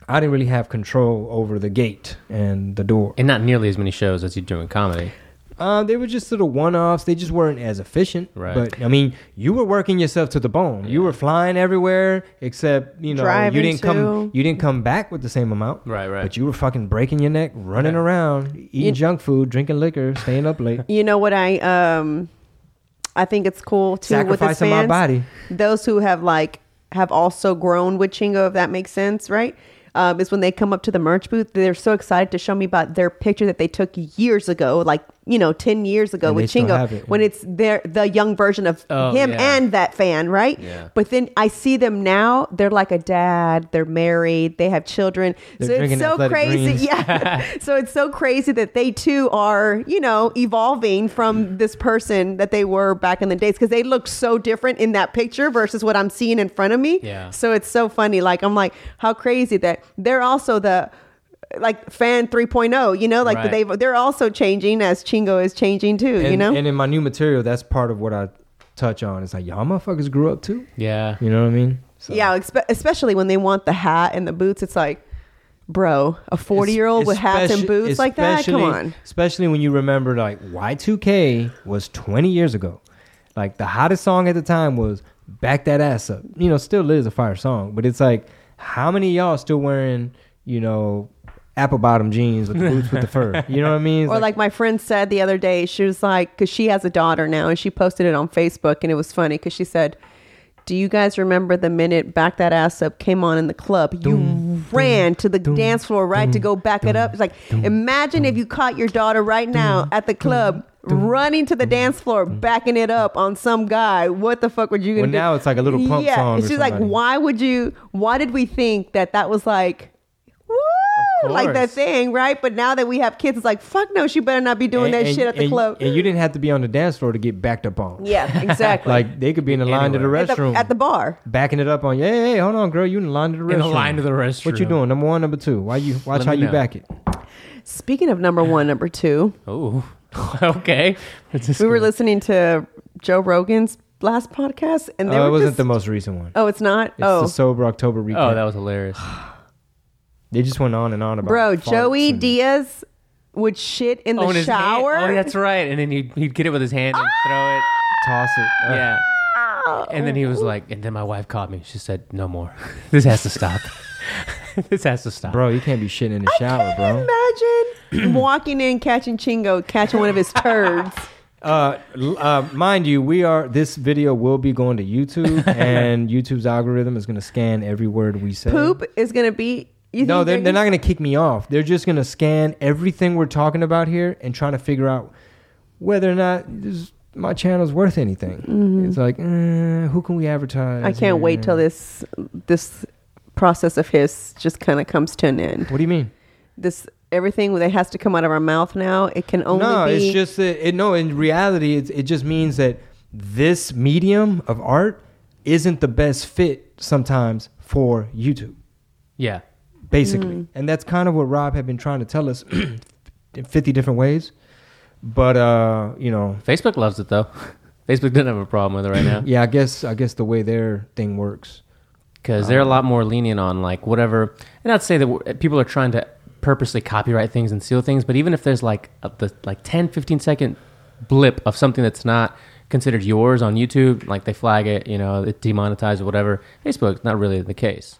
I didn't really have control over the gate and the door And not nearly as many shows as you do in comedy. Uh, they were just little one-offs. They just weren't as efficient. Right. But I mean, you were working yourself to the bone. You were flying everywhere, except you know Driving you didn't come. You didn't come back with the same amount. Right, right. But you were fucking breaking your neck, running Yeah. around, eating You- junk food, drinking liquor, staying up late, You know what I um I think it's cool too with the sacrificing my fans. body. Those who have like have also grown with Chingo, if that makes sense, right? Um, is when they come up to the merch booth, they're so excited to show me about their picture that they took years ago, like you know, ten years ago And with they Chingo. it. When it's their the young version of Oh, him yeah. and that fan, right? Yeah. But then I see them now; they're like a dad. They're married. They have children. They're so it's so crazy. greens. Yeah. so it's so crazy that they too are, you know, evolving from this person that they were back in the days because they look so different in that picture versus what I'm seeing in front of me. Yeah. So it's so funny. Like I'm like, how crazy that they're also the like fan 3.0, you know, like Right. they they're also changing as Chingo is changing too, And, you know? and in my new material, that's part of what I touch on. It's like y'all motherfuckers grew up too. Yeah. You know what I mean? So- yeah, expe- especially when they want the hat and the boots. It's like, bro, a 40 year old with hats and boots like that? Come on. Especially when you remember like Y2K was 20 years ago. Like the hottest song at the time was Back That Ass Up. You know, still is a fire song, but it's like how many of y'all still wearing, you know, apple bottom jeans with the boots with the fur? You know what I mean? It's Or like my friend said the other day, she was like, because she has a daughter now, and she posted it on Facebook, and it was funny because she said, "Do you guys remember the minute "Back That Ass Up" came on in the club? You ran to the dance floor right to go back it up. It's like, imagine if you caught your daughter right now at the club. Running to the dance floor, backing it up on some guy. What the fuck would you? Gonna do? now it's like a little pump yeah. song She's like, why would you? Why did we think that that was like, like that course. thing, right? But now that we have kids, it's like, fuck no, she better not be doing that shit at the and, club. And you didn't have to be on the dance floor to get backed up on. yeah, exactly. Like they could be in the line to the Anywhere. at, the, restroom. at the bar. backing it up on you. Hey, hey, hold on, girl. You in the line to the restroom. In the line to the restroom. What you doing? Number one, number two. Why you watch Let how you know. back it? Speaking of number one, number two, Oh, okay. It's just we were listening to Joe Rogan's last podcast, and oh, they Oh, were it wasn't just, the most recent one. Oh, it's not. It's oh, the sober October oh, recap. Oh, that was hilarious. they just went on and on about bro, farts Joey and- Diaz would shit in the oh, in his hand- shower. Oh, that's right. And then he'd, he'd get it with his hand and throw it. toss it. Uh, Yeah. And then he was like, and then my wife caught me. She said, no more. This has to stop. this has to stop. bro, you can't be shitting in the shower, bro. Imagine walking in, catching Chingo, catching one of his turds. Uh, l- uh, mind you, we are. This video will be going to YouTube, and YouTube's algorithm is going to scan every word we say. Poop is gonna be. You No, think they're, they're not going to kick me off. They're just going to scan everything we're talking about here and trying to figure out whether or not this, my channel's worth anything. It's like, uh, who can we advertise? Mm-hmm. I can't wait till this this process of his just kind of comes to an end. What do you mean? This everything that has to come out of our mouth now, it can only no, be it's just that it, no. In reality, it it just means that this medium of art isn't the best fit sometimes for YouTube, Yeah. Basically. And that's kind of what Rob had been trying to tell us in 50 different ways. But uh, you know, Facebook loves it though. Facebook didn't have a problem with it right now yeah, I guess I guess the way their thing works. because they're a lot more lenient on like whatever. And I'd say that people are trying to purposely copyright things and steal things, but even if there's like a, the like 10, 15 second blip of something that's not considered yours on YouTube, like they flag it, you know, it demonetized or whatever. Facebook, not really the case.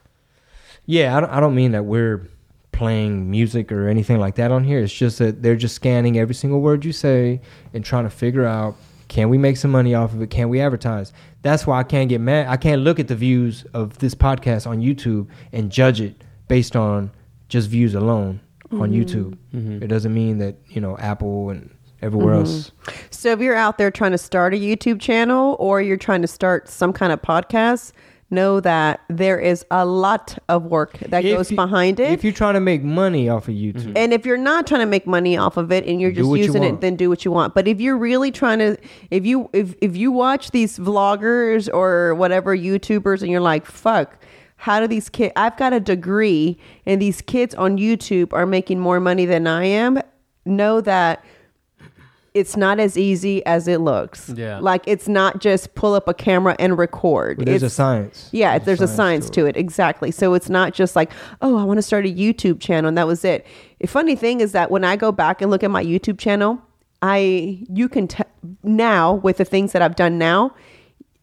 Yeah, I don't, I don't mean that we're playing music or anything like that on here. It's just that they're just scanning every single word you say and trying to figure out can we make some money off of it? Can we advertise? That's why I can't get mad. I can't look at the views of this podcast on YouTube and judge it based on just views alone on mm-hmm. YouTube. Mm-hmm. It doesn't mean that, you know, Apple and everywhere mm-hmm. else. So if you're out there trying to start a YouTube channel or you're trying to start some kind of podcast, know that there is a lot of work that If goes you- behind it. If you're trying to make money off of YouTube, and if you're not trying to make money off of it and you're just what you using it, then do what you want. But if you're really trying to, if you if if you watch these vloggers or whatever YouTubers and you're like, fuck, how do these kids? I've got a degree, and these kids on YouTube are making more money than I am. Know that it's not as easy as it looks. Yeah. like it's not just pull up a camera and record. but there's a science. yeah, there's, a science to it. Exactly. So it's not just like, oh, I want to start a YouTube channel and that was it. The funny thing is that when I go back and look at my YouTube channel, I you can t- now with the things that I've done now,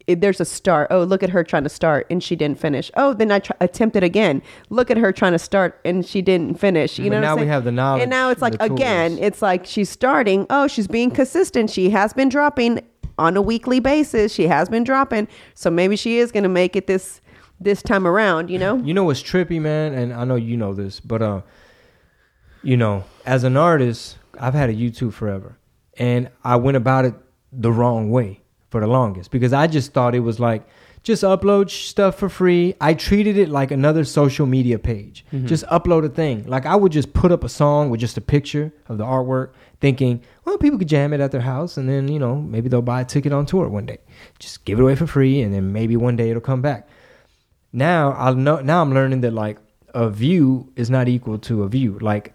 it, there's a start. Oh, look at her trying to start and she didn't finish. Oh, then I tr- attempted again. Look at her trying to start and she didn't finish. You But know, what now we have the knowledge, And now it's like again, it's like she's starting. Oh, she's being consistent. She has been dropping on a weekly basis. She has been dropping. So maybe she is going to make it this this time around, you know? You know what's trippy, man, and I know you know this, but uh, you know, as an artist, I've had a YouTube forever, and I went about it the wrong way for the longest because I just thought it was like just upload stuff for free. I treated it like another social media page. Mm-hmm. Just upload a thing. Like I would just put up a song with just a picture of the artwork, thinking, well, people could jam it at their house, and then you know maybe they'll buy a ticket on tour one day. Just give it away for free, and then maybe one day it'll come back now I know now I'm learning that like a view is not equal to a view. Like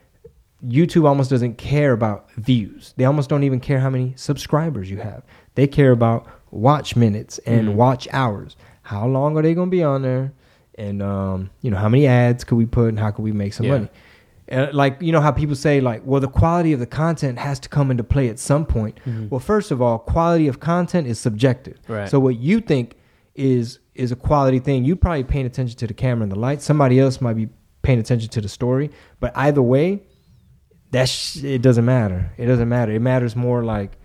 YouTube almost doesn't care about views. They almost don't even care how many subscribers you have. They care about watch minutes and watch hours. How long are they going to be on there? And um, you know, how many ads could we put and how could we make some Yeah. money? Uh, like you know how people say like, well, the quality of the content has to come into play at some point. Well, first of all, quality of content is subjective. Right. So what you think is is a quality thing. You probably paying attention to the camera and the light. Somebody else might be paying attention to the story. But either way, that sh- it doesn't matter. It doesn't matter. It matters more like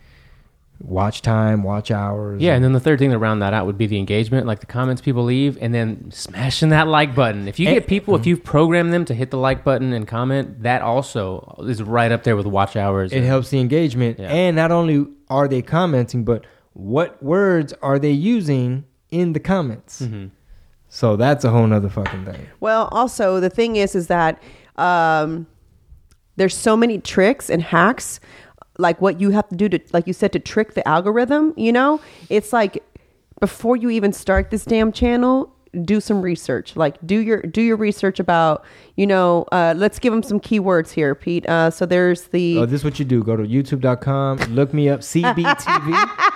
watch time, watch hours. Yeah, and then the third thing to round that out would be the engagement, like the comments people leave, and then smashing that like button. If you And- get people, if you've programmed them to hit the like button and comment, that also is right up there with watch hours. it and- helps the engagement. Yeah. And not only are they commenting, but what words are they using in the comments? Mm-hmm. So that's a whole nother fucking thing. Well, also the thing is, is that um, there's so many tricks and hacks, like what you have to do to, like you said, to trick the algorithm. You know, it's like before you even start this damn channel, do some research. Like do your do your research about, you know, uh, let's give them some keywords here, Pete. Uh, so there's the Oh, this is what you do. Go to youtube.com, look me up, CBTV.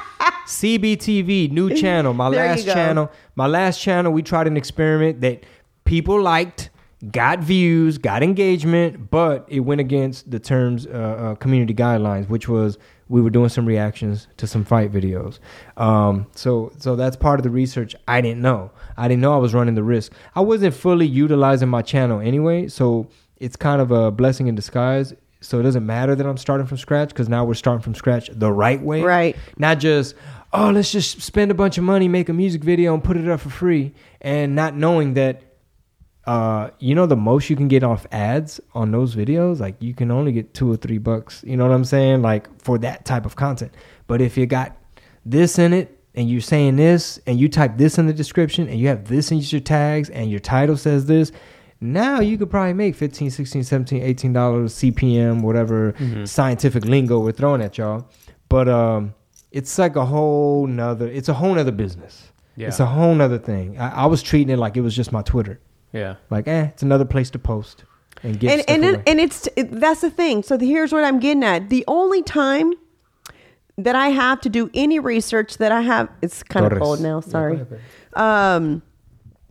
CBTV, new channel. My There last channel. My last channel, we tried an experiment that people liked, got views, got engagement, but it went against the terms, uh, uh, community guidelines, which was we were doing some reactions to some fight videos. Um, so, so that's part of the research. I didn't know. I didn't know I was running the risk. I wasn't fully utilizing my channel anyway, so it's kind of a blessing in disguise. So it doesn't matter that I'm starting from scratch because now we're starting from scratch the right way. Right. Not just, oh, let's just spend a bunch of money, make a music video, and put it up for free, and not knowing that, uh, you know, the most you can get off ads on those videos, like you can only get two or three bucks. You know what I'm saying? Like for that type of content. But if you got this in it, and you're saying this, and you type this in the description, and you have this in your tags, and your title says this, now you could probably make 15 16 17 18 dollars cpm whatever scientific lingo we're throwing at y'all but um it's like a whole nother. It's a whole nother business. Yeah. It's a whole nother thing. I, I was treating it like it was just my Twitter. Yeah. Like, eh, it's another place to post and get and stuff and away. it, and it's it, that's the thing. So the, here's what I'm getting at. The only time that I have to do any research that I have it's kind of Torres. cold now. Sorry. go ahead, babe. um,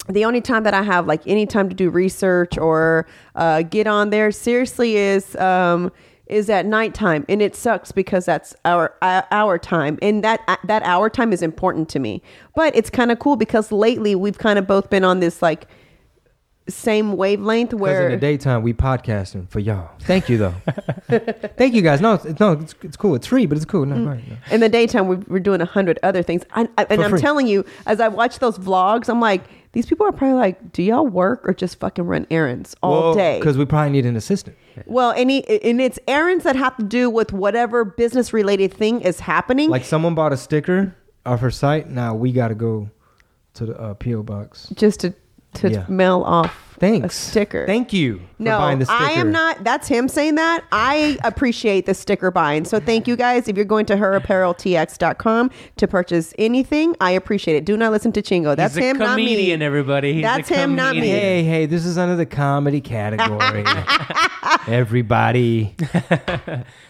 the only time that I have like any time to do research or uh, get on there seriously is um, is at nighttime, and it sucks because that's our uh, our time, and that uh, that hour time is important to me. But it's kind of cool because lately we've kind of both been on this like same wavelength where in the daytime we podcasting for y'all. Thank you though. Thank you guys. No, it's, no, it's, it's cool. It's free, but it's cool. No, Mm. right, no. in the daytime we, we're doing a hundred other things I, I, and For i'm free. telling you as i watch those vlogs i'm like these people are probably like do y'all work or just fucking run errands all day Because we probably need an assistant. well and, he, and it's errands that have to do with whatever business related thing is happening Like someone bought a sticker off her site. Now we got to go to the uh, PO box. just to to Yeah. mail off Thanks. a sticker Thank you for no, buying the sticker. I am not. That's him saying that. I appreciate the sticker buying. So thank you guys. If you're going to herappareltx.com to purchase anything, I appreciate it. Do not listen to Chingo. That's He's a him, not me. comedian, everybody. He's a That's him, not me. Hey, hey, this is under the comedy category. Everybody.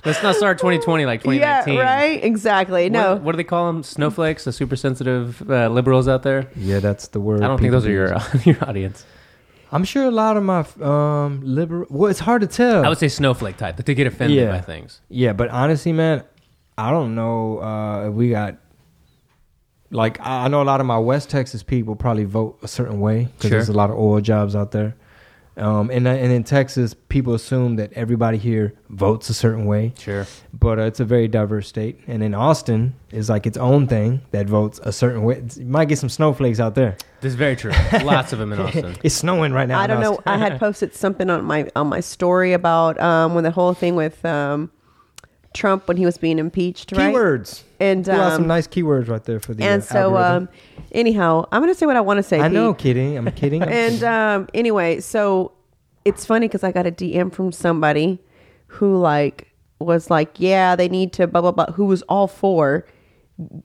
Let's not start 2020 like 2019. Yeah, right. Exactly. No. what do they call them? Snowflakes, the super sensitive uh, liberals out there. Yeah, that's the word. I don't think people those are your your audience. I'm sure a lot of my um liberal. Well, it's hard to tell. I would say snowflake type, that they get offended Yeah. by things. Yeah, but honestly, man, I don't know uh, if we got. Like I I know a lot of my West Texas people probably vote a certain way because Sure. there's a lot of oil jobs out there, um, and and in Texas, people assume that everybody here votes a certain way, Sure. but uh, it's a very diverse state. And in Austin is like its own thing that votes a certain way. You might get some snowflakes out there. This is very true. Lots of them in Austin. It's snowing right now. I don't know. I had posted something on my on my story about um when the whole thing with um Trump when he was being impeached, right? Keywords. And out some um, nice keywords right there for the. and uh, so algorithm. um anyhow, I'm gonna say what I want to say. I know, Pete. kidding. I'm kidding. I'm And um, anyway, so it's funny because I got a DM from somebody who like was like, yeah, they need to blah blah blah. Who was all for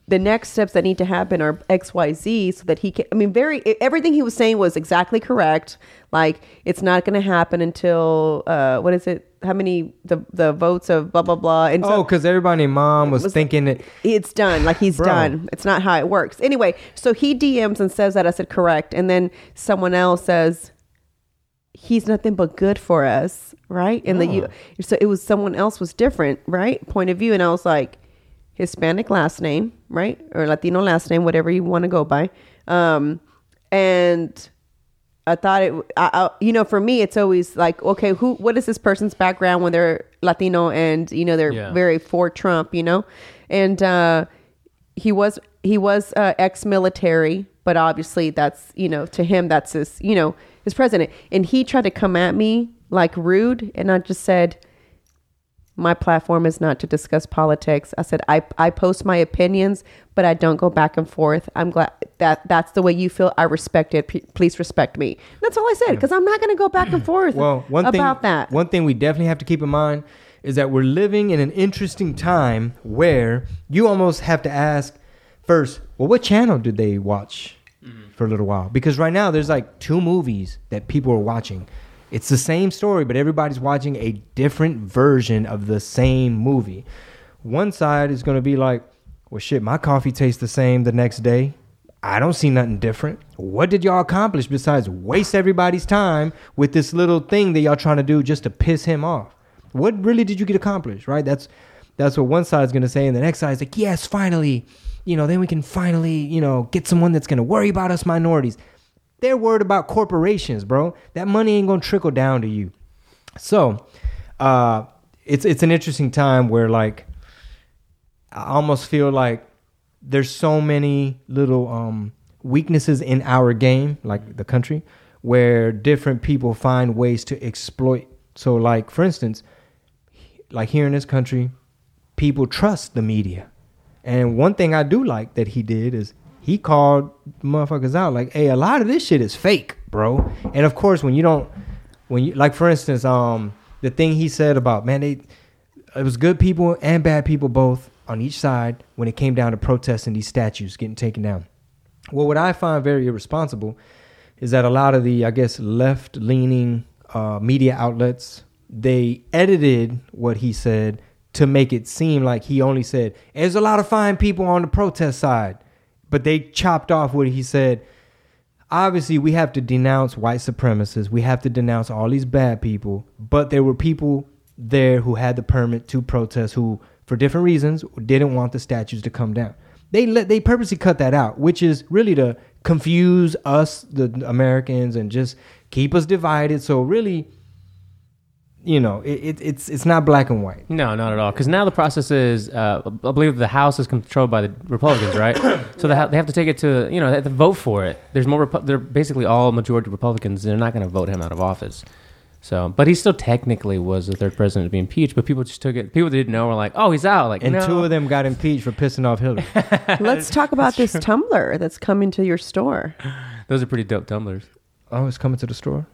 the next steps that need to happen are X Y Z, so that he can. I mean, very everything he was saying was exactly correct. Like it's not going to happen until uh, what is it? How many the the votes of blah blah blah? And so oh, because everybody mom was, was- thinking that. it's done. Like he's Bro. done. It's not how it works. Anyway, so he DMs and says that I said correct, and then someone else says he's nothing but good for us, right? And the you, so it was someone else was different, right? Point of view, and I was like Hispanic last name, right, or Latino last name, whatever you want to go by, um, and. I thought it, I, I, you know, for me, it's always like, okay, who, what is this person's background when they're Latino and you know they're Yeah. very for Trump, you know, and uh, he was he was uh, ex-military, but obviously that's you know to him that's his you know his president, and he tried to come at me like rude, and I just said, my platform is not to discuss politics. I said I I post my opinions, but I don't go back and forth. I'm glad that that's the way you feel. I respect it. P- please respect me. That's all I said because I'm not going to go back and forth. Well, one about thing, that. One thing we definitely have to keep in mind is that we're living in an interesting time where you almost have to ask first, well, what channel did they watch mm-hmm. for a little while? Because right now there's like two movies that people are watching. It's the same story, but everybody's watching a different version of the same movie. One side is going to be like, well, shit, my coffee tastes the same the next day. I don't see nothing different. What did y'all accomplish besides waste everybody's time with this little thing that y'all trying to do just to piss him off? What really did you get accomplished, right? That's that's what one side's gonna say, and the next side's like, yes, finally, you know, then we can finally, you know, get someone that's gonna worry about us minorities. They're worried about corporations, bro. That money ain't gonna trickle down to you. So, uh, it's it's an interesting time where like I almost feel like there's so many little um, weaknesses in our game, like the country, where different people find ways to exploit. So, like for instance, like here in this country, people trust the media, and one thing I do like that he did is he called motherfuckers out like, "Hey, a lot of this shit is fake, bro." And of course, when you don't, when you like for instance, um, the thing he said about man, they it was good people and bad people both on each side when it came down to protesting these statues getting taken down. Well, what I find very irresponsible is that a lot of the, I guess, left leaning uh, media outlets they edited what he said to make it seem like he only said there's a lot of fine people on the protest side, but they chopped off what he said. Obviously, we have to denounce white supremacists. We have to denounce all these bad people, but there were people there who had the permit to protest who, for different reasons, didn't want the statues to come down. They let they purposely cut that out, which is really to confuse us, the Americans, and just keep us divided. So really, you know, it, it, it's it's not black and white. No, not at all. Because now the process is, uh, I believe the House is controlled by the Republicans, right? so they have, they have to take it to, you know, they have to vote for it. There's more. Repu- they're basically all majority Republicans. They're not going to vote him out of office. So, but he still technically was the third president to be impeached. But people just took it. People that didn't know were like, "Oh, he's out!" Like, And no. two of them got impeached for pissing off Hillary. Let's talk about this tumbler that's coming to your store. Those are pretty dope tumblers. oh, it's coming to the store.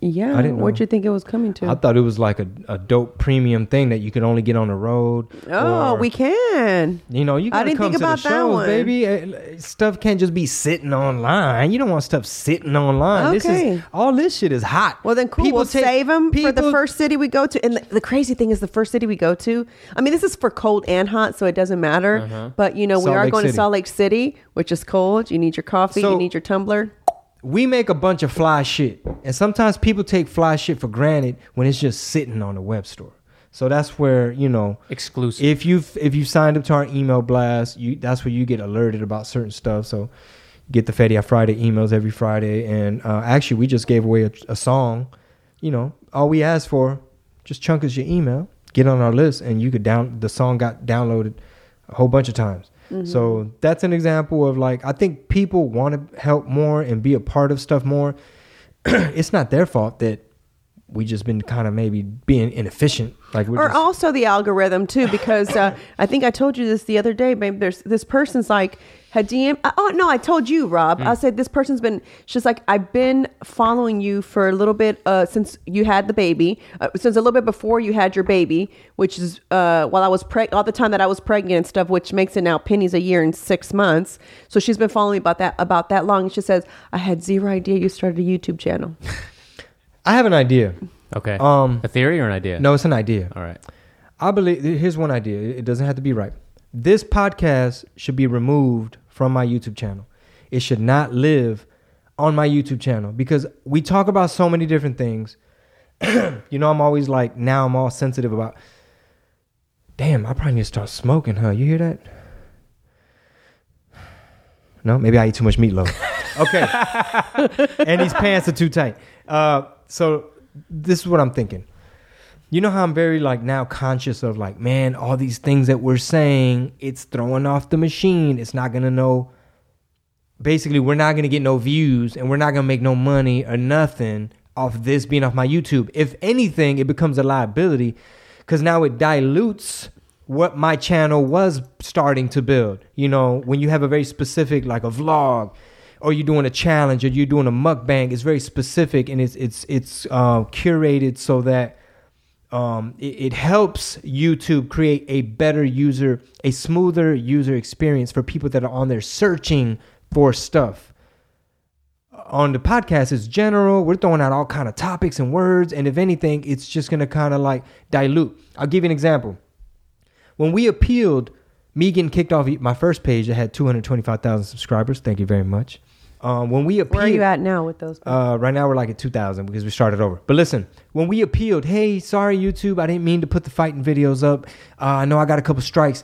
Yeah, I didn't what'd you think it was coming to? I thought it was like a, a dope premium thing that you could only get on the road. oh, or- we can. You know, you I gotta didn't come think to about the that shows, one. baby. Uh, Stuff can't just be sitting online. You don't want stuff sitting online. This Okay. is all this shit is hot. Well, then cool. People we'll take- save them for the first city we go to. And the, the crazy thing is, the first city we go to. I mean, this is for cold and hot, so it doesn't matter. Uh-huh. But you know, we are Lake going to Salt Lake City, which is cold. You need your coffee. So- you need your tumbler. We make a bunch of fly shit, and sometimes people take fly shit for granted when it's just sitting on the web store. So that's where you know Exclusive. if you've if you signed up to our email blast, you that's where you get alerted about certain stuff. So get the Fedia Friday emails every Friday, and uh, actually we just gave away a, a song. You know, all we asked for just chunk us your email, get on our list, and you could down the song got downloaded a whole bunch of times. So that's an example of like I think people want to help more and be a part of stuff more. it's not their fault that we just been kind of maybe being inefficient. Like we're or just, also the algorithm too because uh, i think i told you this the other day babe there's this person's like had dm oh no i told you rob i said this person's been she's like i've been following you for a little bit uh, since you had the baby uh, since a little bit before you had your baby which is uh, while i was preg all the time that i was pregnant and stuff which makes it now pennies a year and six months so she's been following me about that about that long and she says i had zero idea you started a youtube channel I have an idea. okay. Um, a theory or an idea? No, it's an idea. All right. I believe here's one idea. It doesn't have to be right. This podcast should be removed from my YouTube channel. It should not live on my YouTube channel because we talk about so many different things. you know, I'm always like now I'm all sensitive about Damn, I probably need to start smoking, huh? You hear that? No, maybe I eat too much meatloaf. okay. and these pants are too tight. Uh, so this is what I'm thinking you know how I'm very like now conscious of like, man, all these things that we're saying, it's throwing off the machine. It's not gonna know. Basically, we're not gonna get no views, and we're not gonna make no money or nothing off this being off my YouTube. If anything, it becomes a liability because now it dilutes what my channel was starting to build. You know, when you have a very specific like a vlog or you're doing a challenge or you're doing a mukbang, it's very specific and it's it's it's uh, curated so that um, it, it helps YouTube create a better user, a smoother user experience for people that are on there searching for stuff. On the podcast, it's general. We're throwing out all kind of topics and words, and if anything, it's just gonna kind of like dilute. I'll give you an example. When we appealed, me getting kicked off my first page that had 225,000 subscribers. Thank you very much. Um, when we appealed, where are you at now with those uh, right now we're like at 2,000 because we started over. But listen, when we appealed, hey, sorry YouTube, I didn't mean to put the fighting videos up. Uh, I know I got a couple strikes.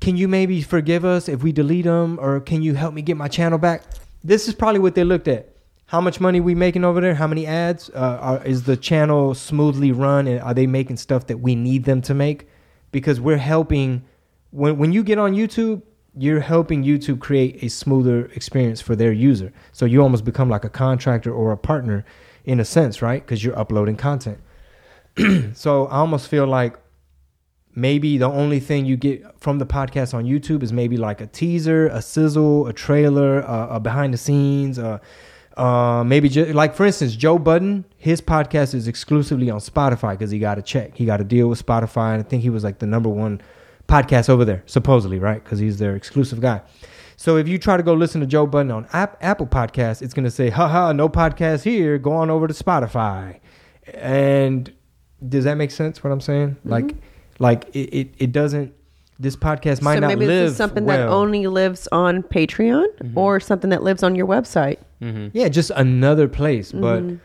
Can you maybe forgive us if we delete them, or can you help me get my channel back? This is probably what they looked at. How much money we making over there? How many ads? Uh, are, is the channel smoothly run, and are they making stuff that we need them to make? Because we're helping. When when you get on YouTube, you're helping YouTube create a smoother experience for their user. So you almost become like a contractor or a partner in a sense, right? Because you're uploading content. so I almost feel like maybe the only thing you get from the podcast on YouTube is maybe like a teaser, a sizzle, a trailer, uh, a behind the scenes, uh, uh, maybe just like for instance, Joe Budden, his podcast is exclusively on Spotify because he got a check. He got a deal with Spotify, and I think he was like the number one podcasts over there, supposedly, right? Because he's their exclusive guy. So if you try to go listen to Joe Budden on App, Apple Podcasts, it's gonna say, "Haha, no podcast here. Go on over to Spotify." And does that make sense? What I'm saying? Like, like it, it, it doesn't. This podcast might so not maybe live this is something that only lives on Patreon or something that lives on your website. Yeah, just another place. But Mm-hmm.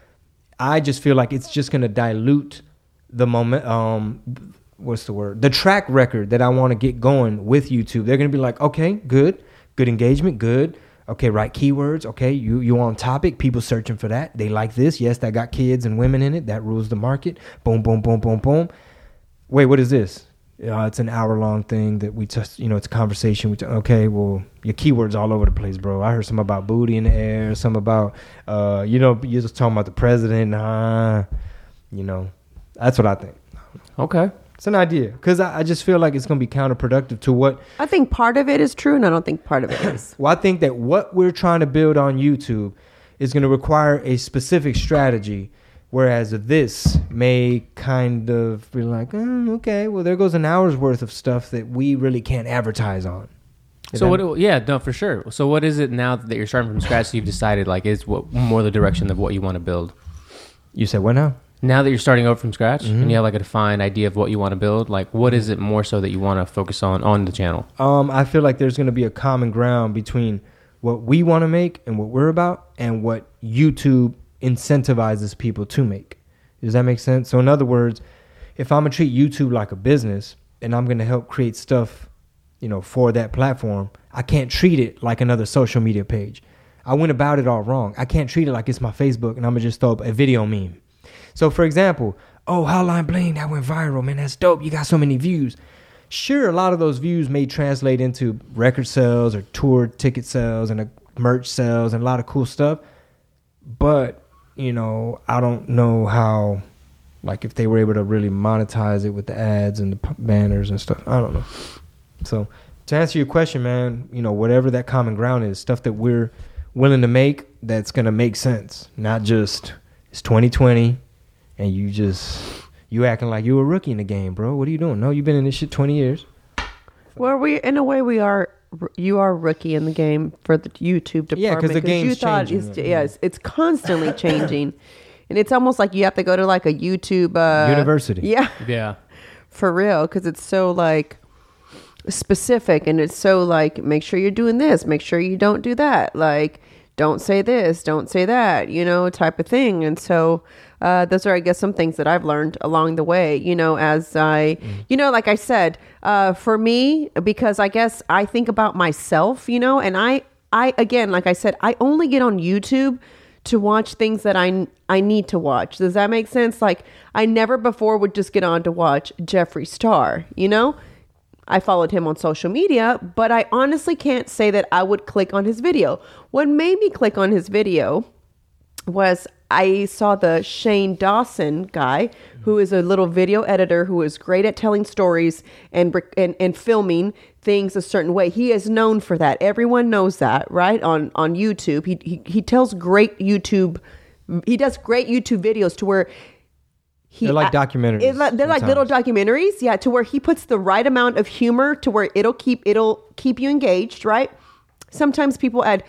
I just feel like it's just gonna dilute the moment. Um, what's the word? The track record that I want to get going with YouTube. They're gonna be like, okay, good, good engagement, good. Okay, right keywords. Okay, you you on topic. People searching for that. They like this. Yes, that got kids and women in it. That rules the market. Boom, boom, boom, boom, boom. Wait, what is this? Uh, it's an hour long thing that we just, you know, it's a conversation. We t- okay, well, your keywords all over the place, bro. I heard some about booty in the air, some about, uh, you know, you're just talking about the president. Nah, you know, that's what I think. Okay. It's an idea because I, I just feel like it's going to be counterproductive to what I think part of it is true, and I don't think part of it is. Well, I think that what we're trying to build on YouTube is going to require a specific strategy, whereas this may kind of be like, "Mm, okay, well, there goes an hour's worth of stuff that we really can't advertise on. So what? Yeah, no, for sure. So what is it now that you're starting from scratch? So you've decided like is what more the direction of what you want to build. You said what now? Now that you're starting over from scratch Mm-hmm. and you have like a defined idea of what you want to build, like what is it more so that you want to focus on on the channel? Um, I feel like there's going to be a common ground between what we want to make and what we're about, and what YouTube incentivizes people to make. Does that make sense? So, in other words, if I'm gonna treat YouTube like a business and I'm gonna help create stuff, you know, for that platform, I can't treat it like another social media page. I went about it all wrong. I can't treat it like it's my Facebook and I'm gonna just throw up a video meme. So, for example, oh, Hotline Bling, that went viral, man. That's dope. You got so many views. Sure, a lot of those views may translate into record sales or tour ticket sales and a merch sales and a lot of cool stuff. But, you know, I don't know how, like, if they were able to really monetize it with the ads and the banners and stuff. I don't know. So, to answer your question, man, you know, whatever that common ground is, stuff that we're willing to make that's going to make sense, not just it's 2020 and you just you acting like you a rookie in the game, bro. What are you doing? No, you've been in this shit 20 years. Well, we in a way we are. You are rookie in the game for the YouTube department. Yeah, because the you game's thought changing, it's, yeah. yeah, it's, it's constantly changing, and it's almost like you have to go to like a YouTube uh, University. Yeah, Yeah. for real, because it's so like specific and it's so like make sure you're doing this, make sure you don't do that, like don't say this, don't say that, you know, type of thing. And so uh, those are, I guess, some things that I've learned along the way, you know, as I, you know, like I said, uh, for me, because I guess I think about myself, you know, and I, I, again, like I said, I only get on YouTube to watch things that I I need to watch. Does that make sense? Like I never before would just get on to watch Jeffree Star, you know? I followed him on social media, but I honestly can't say that I would click on his video. What made me click on his video was I saw the Shane Dawson guy, who is a little video editor who is great at telling stories and and, and filming things a certain way. He is known for that. Everyone knows that, right? On on YouTube, he he, he tells great YouTube. He does great YouTube videos to where he They're like documentaries li- they're like little documentaries, yeah, to where he puts the right amount of humor to where it'll keep it'll keep you engaged, right? Sometimes people add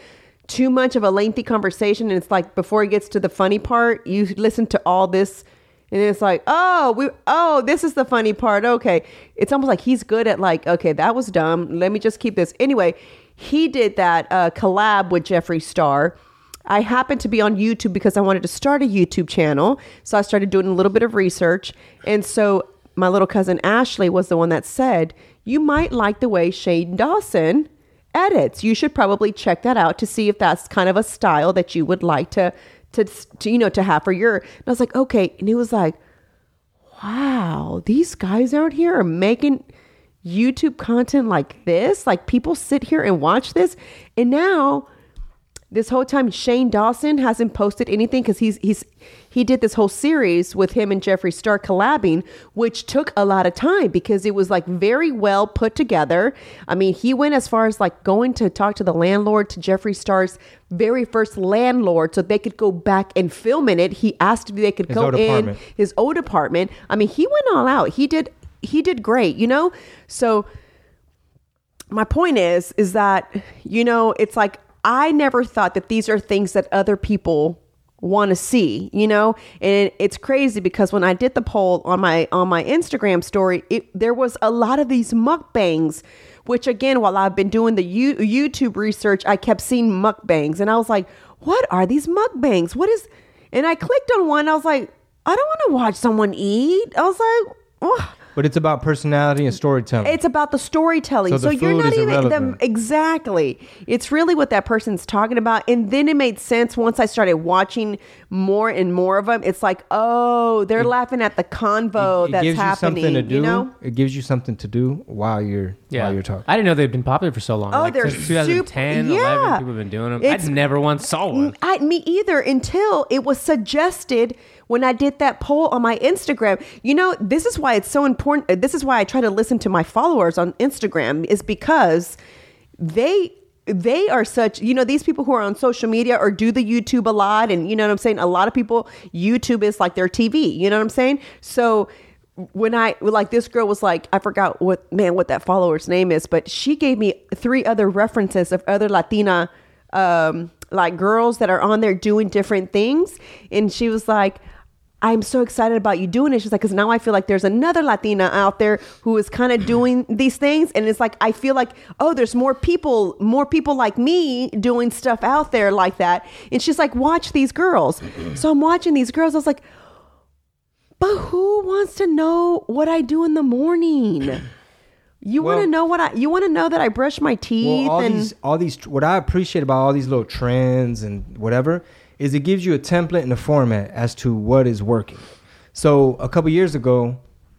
too much of a lengthy conversation and it's like before it gets to the funny part, you listen to all this and it's like, "Oh, we oh, this is the funny part." Okay. It's almost like he's good at like, "Okay, that was dumb. Let me just keep this." Anyway, he did that uh, collab with Jeffree Star. I happened to be on YouTube because I wanted to start a YouTube channel. So I started doing a little bit of research. And so my little cousin Ashley was the one that said, You might like the way Shane Dawson edits. You should probably check that out to see if that's kind of a style that you would like to, to, to you know, to have for your. And I was like, Okay. And he was like, Wow, these guys out here are making YouTube content like this. Like people sit here and watch this. And now this whole time Shane Dawson hasn't posted anything because he's he's he did this whole series with him and Jeffree Star collabing, which took a lot of time because it was like very well put together. I mean, he went as far as like going to talk to the landlord to Jeffree Star's very first landlord so they could go back and film in it. He asked if they could His go in apartment. his old apartment. I mean, he went all out. He did he did great, you know? So my point is is that you know it's like i never thought that these are things that other people want to see you know? And it's crazy because when i did the poll on my on my instagram story it, there was a lot of these mukbangs which again while i've been doing the U, youtube research i kept seeing mukbangs. And i was like what are these mukbangs? What is and i clicked on one i was like i don't want to watch someone eat. I was like oh But it's about personality and storytelling. it's about the storytelling. So So, the you're not is even irrelevant. the, exactly. It's really what that person's talking about. And then it made sense once I started watching more and more of them. It's like, oh, they're laughing at the convo that's gives happening. you something to do. You know? It gives you something to do while you're Yeah, while you're talking. I didn't know they've been popular for so long. Oh, like, they're since 2010, super- 11, yeah. people have been doing them. It's- I never once saw one. I, me either until it was suggested when I did that poll on my Instagram. You know, this is why it's so important. uh, This is why I try to listen to my followers on Instagram is because they they are such you know these people who are on social media or do the youtube a lot and you know what i'm saying a lot of people youtube is like their tv you know what i'm saying so when i like this girl was like i forgot what man what that follower's name is but she gave me three other references of other latina um like girls that are on there doing different things and she was like I'm so excited about you doing it. She's like, because now I feel like there's another Latina out there who is kind of doing these things. And it's like, I feel like, oh, there's more people, more people like me doing stuff out there like that. And she's like, watch these girls. Mm-hmm. so I'm watching these girls. I was like, but who wants to know what I do in the morning? You want to know what I, you want to know that I brush my teeth Well, all and these, all these, what I appreciate about all these little trends and whatever is it gives you a template and a format as to what is working. So a couple years ago,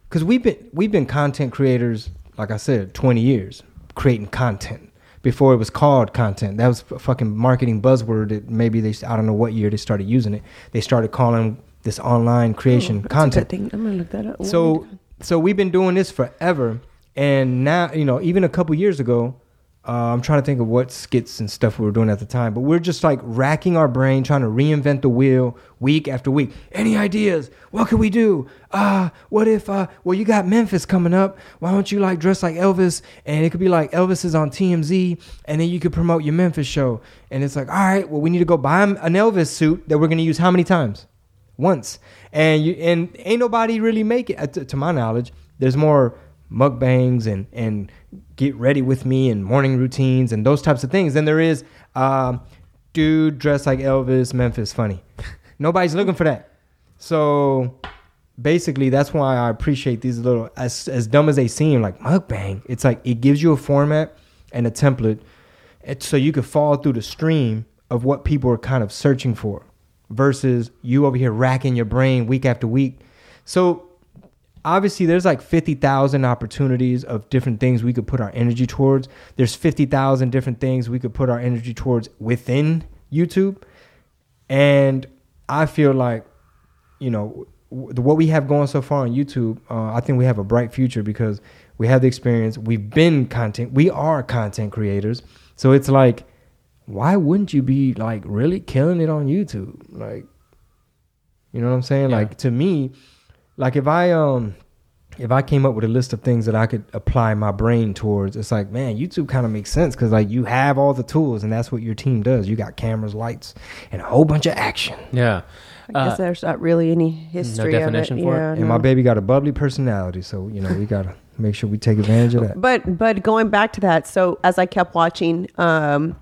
because we've been we've been content creators, like I said, twenty years creating content before it was called content. That was a fucking marketing buzzword. That maybe they I don't know what year they started using it. They started calling this online creation Oh, content. I'm gonna look that up. So so we've been doing this forever, and now you know even a couple years ago, uh, I'm trying to think of what skits and stuff we were doing at the time, but we're just like racking our brain trying to reinvent the wheel week after week. Any ideas? What could we do? Uh, what if? Uh, well, you got Memphis coming up. Why don't you like dress like Elvis? And it could be like Elvis is on TMZ, and then you could promote your Memphis show. And it's like, all right, well, we need to go buy an Elvis suit that we're gonna use how many times? once and you and ain't nobody really make it to, to my knowledge there's more mukbangs and and get ready with me and morning routines and those types of things. Than there is um dude dressed like elvis memphis funny. Nobody's looking for that. So basically that's why i appreciate these little as as dumb as they seem like mukbang. It's like it gives you a format and a template so you can fall through the stream of what people are kind of searching for versus you over here racking your brain week after week. So obviously there's like 50,000 opportunities of different things we could put our energy towards. There's 50,000 different things we could put our energy towards within YouTube. And I feel like, you know, what we have going so far on YouTube, uh, I think we have a bright future because we have the experience. We've been content. We are content creators. So it's like, why wouldn't you be like really killing it on YouTube? Like, you know what I'm saying? Yeah. Like to me, like if I um if I came up with a list of things that I could apply my brain towards, it's like, man, YouTube kind of makes sense because like you have all the tools and that's what your team does. You got cameras, lights, and a whole bunch of action. Yeah. I guess Uh, there's not really any history definition of it. for it? yeah, And no. my baby got a bubbly personality, so you know we gotta make sure we take advantage of that. But but going back to that, so as I kept watching um,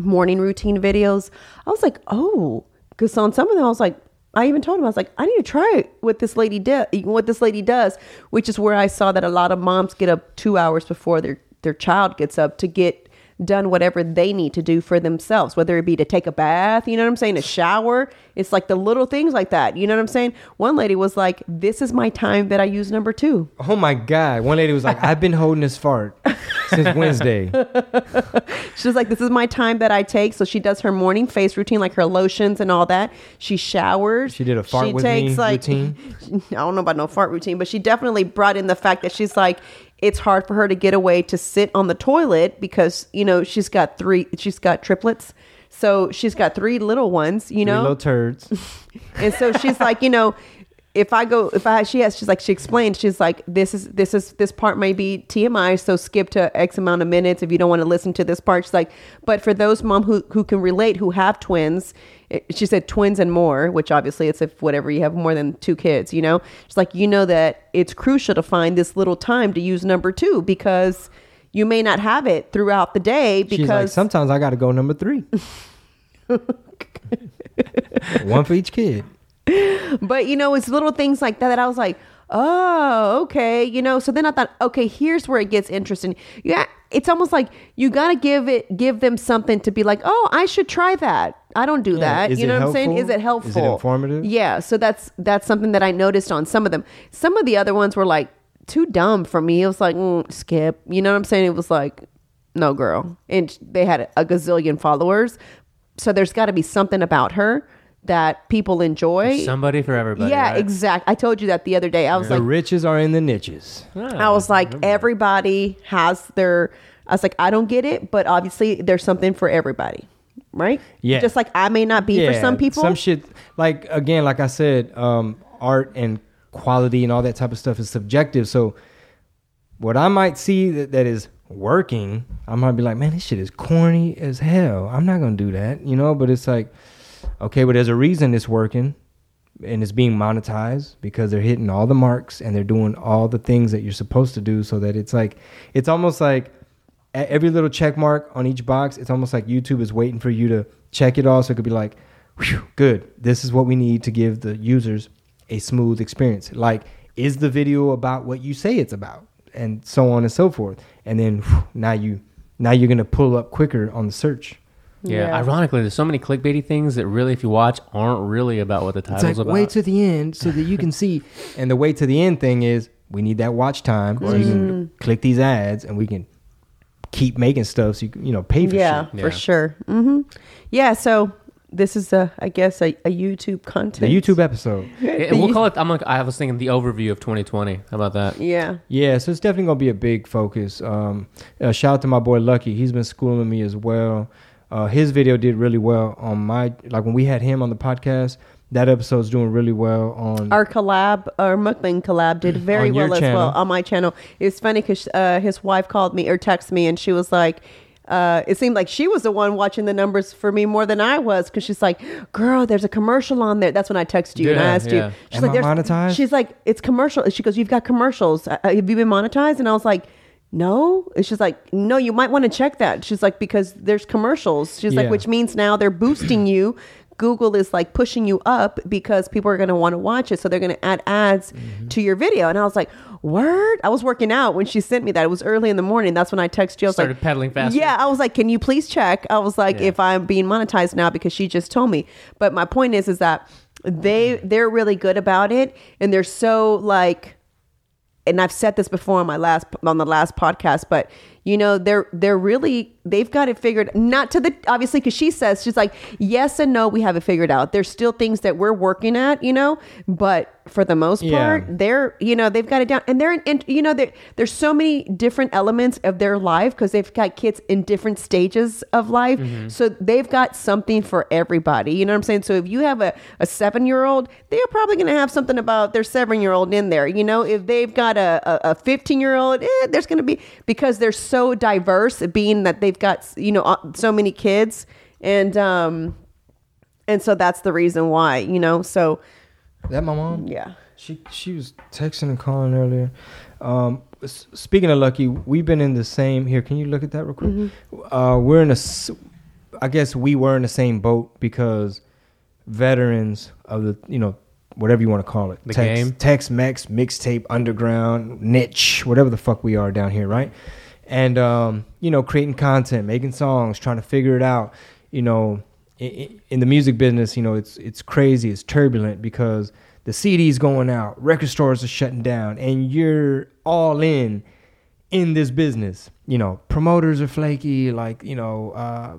morning routine videos, I was like, oh, because on some of them I was like, I even told him I was like, I need to try what this lady did, what this lady does, which is where I saw that a lot of moms get up two hours before their their child gets up to get done whatever they need to do for themselves, whether it be to take a bath, you know what I'm saying, a shower. It's like the little things like that, you know what I'm saying. One lady was like, "This is my time that I use number two. Oh my god! One lady was like, "I've been holding this fart since Wednesday." She's like, this is my time that I take. So she does her morning face routine, like her lotions and all that. She showers. She did a fart with me routine? I don't know about no fart routine, but she definitely brought in the fact that she's like, it's hard for her to get away to sit on the toilet because you know she's got three, she's got triplets. So she's got three little ones, you Three know, little turds. and so she's like, you know, if I go, if I, she has, she's like, she explained, she's like, this is, this is, this part may be TMI, so skip to X amount of minutes if you don't want to listen to this part. She's like, but for those mom who, who can relate, who have twins, it- she said twins and more, which obviously it's if whatever you have more than two kids, you know, she's like, you know that it's crucial to find this little time to use number two because you may not have it throughout the day She's like, because sometimes I got to go number three. One for each kid. But you know, it's little things like that that I was like, oh, okay, you know. So then I thought, okay, here's where it gets interesting. Yeah, it's almost like you got to give it, give them something to be like, oh, I should try that. I don't do Yeah, that. is You know what I'm saying? Is it helpful? Is it informative? Yeah. So that's that's something that I noticed on some of them. Some of the other ones were like too dumb for me. It was like mm, skip. You know what I'm saying? It was like, no, girl. And they had a gazillion followers. So there's got to be something about her that people enjoy. Somebody for everybody. Yeah, right? exact. I told you that the other day. I was like The like, riches are in the niches. I was like, everybody has their. I was like, I don't get it, but obviously there's something for everybody, right? Yeah. Just like I may not be for some people. Some shit like again, like I said, um, art and quality and all that type of stuff is subjective. So what I might see that, that is working, I might be like, man, this shit is corny as hell. I'm not gonna do that, you know. But it's like, okay, but there's a reason it's working. And it's being monetized because they're hitting all the marks and they're doing all the things that you're supposed to do. So that it's like, it's almost like every little check mark on each box, it's almost like YouTube is waiting for you to check it all. So it could be like, Whew, good. This is what we need to give the users a smooth experience. Like, is the video about what you say it's about, and so on and so forth. And then whew, now you now you're gonna pull up quicker on the search. Yeah. Yeah. Ironically, there's so many clickbaity things that really, if you watch, aren't really about what the It's title's like about. wait to the end so that you can see. And the wait to the end thing is we need that watch time so you can click these ads and we can keep making stuff so you can you know pay for yeah, shit. for Yeah. sure. hmm Yeah. So this is a, I guess, a, a YouTube content. The YouTube episode. Yeah, we'll call it. I'm like, I was thinking the overview of 2020. How about that? Yeah. Yeah, so it's definitely gonna be a big focus. Um, uh, shout out to my boy Lucky. He's been schooling me as well. Uh, his video did really well on my like when we had him on the podcast. That episode's doing really well on. Our collab, our mukbang collab, did very well as channel. well on my channel. It's funny because uh, his wife called me or texted me, and she was like, uh, "It seemed like she was the one watching the numbers for me more than I was." Because she's like, "Girl, there's a commercial on there." That's when I texted you and I asked yeah. you. She's Am like, I "There's-" monetized? She's like, "It's commercial." She goes, "You've got commercials. Uh, have you been monetized?" And I was like. No, it's just like no. You might want to check that. She's like because there's commercials. She's like, Yeah. which means now they're boosting you. Google is like pushing you up because people are going to want to watch it. So they're going to add ads Mm-hmm. to your video. And I was like, word? I was working out when she sent me that. It was early in the morning. That's when I texted you. I was Started like, pedaling faster. Yeah. I was like, can you please check? I was like, Yeah. if I'm being monetized now because she just told me. But my point is, is that they, they're really good about it. And they're so like, and I've said this before on my last on the last podcast, but you know they're they're really they've got it figured not to the obviously because she says she's like yes and no we have it figured out. There's still things that we're working at, you know, but for the most Yeah. part they're you know they've got it down and they're in, you know there's so many different elements of their life because they've got kids in different stages of life, so they've got something for everybody. You know what I'm saying? So if you have a a seven year old, they're probably going to have something about their seven year old in there. You know, if they've got a a 15 year old, eh, there's going to be because they're so diverse, being that they've got you know uh, so many kids, and um, and so that's the reason why you know. So that my mom. yeah, She she was texting and calling earlier. Um, speaking of Lucky, we've been in the same. Here, can you look at that real quick? Mm-hmm. Uh, we're in a i guess we were in the same boat because veterans of the you know whatever you want to call it The Tex, game? Tex Mex mixtape underground niche whatever the fuck we are down here right and um, you know creating content making songs trying to figure it out you know in the music business you know it's it's crazy it's turbulent because the CDs going out record stores are shutting down and you're all in in this business you know promoters are flaky like you know uh,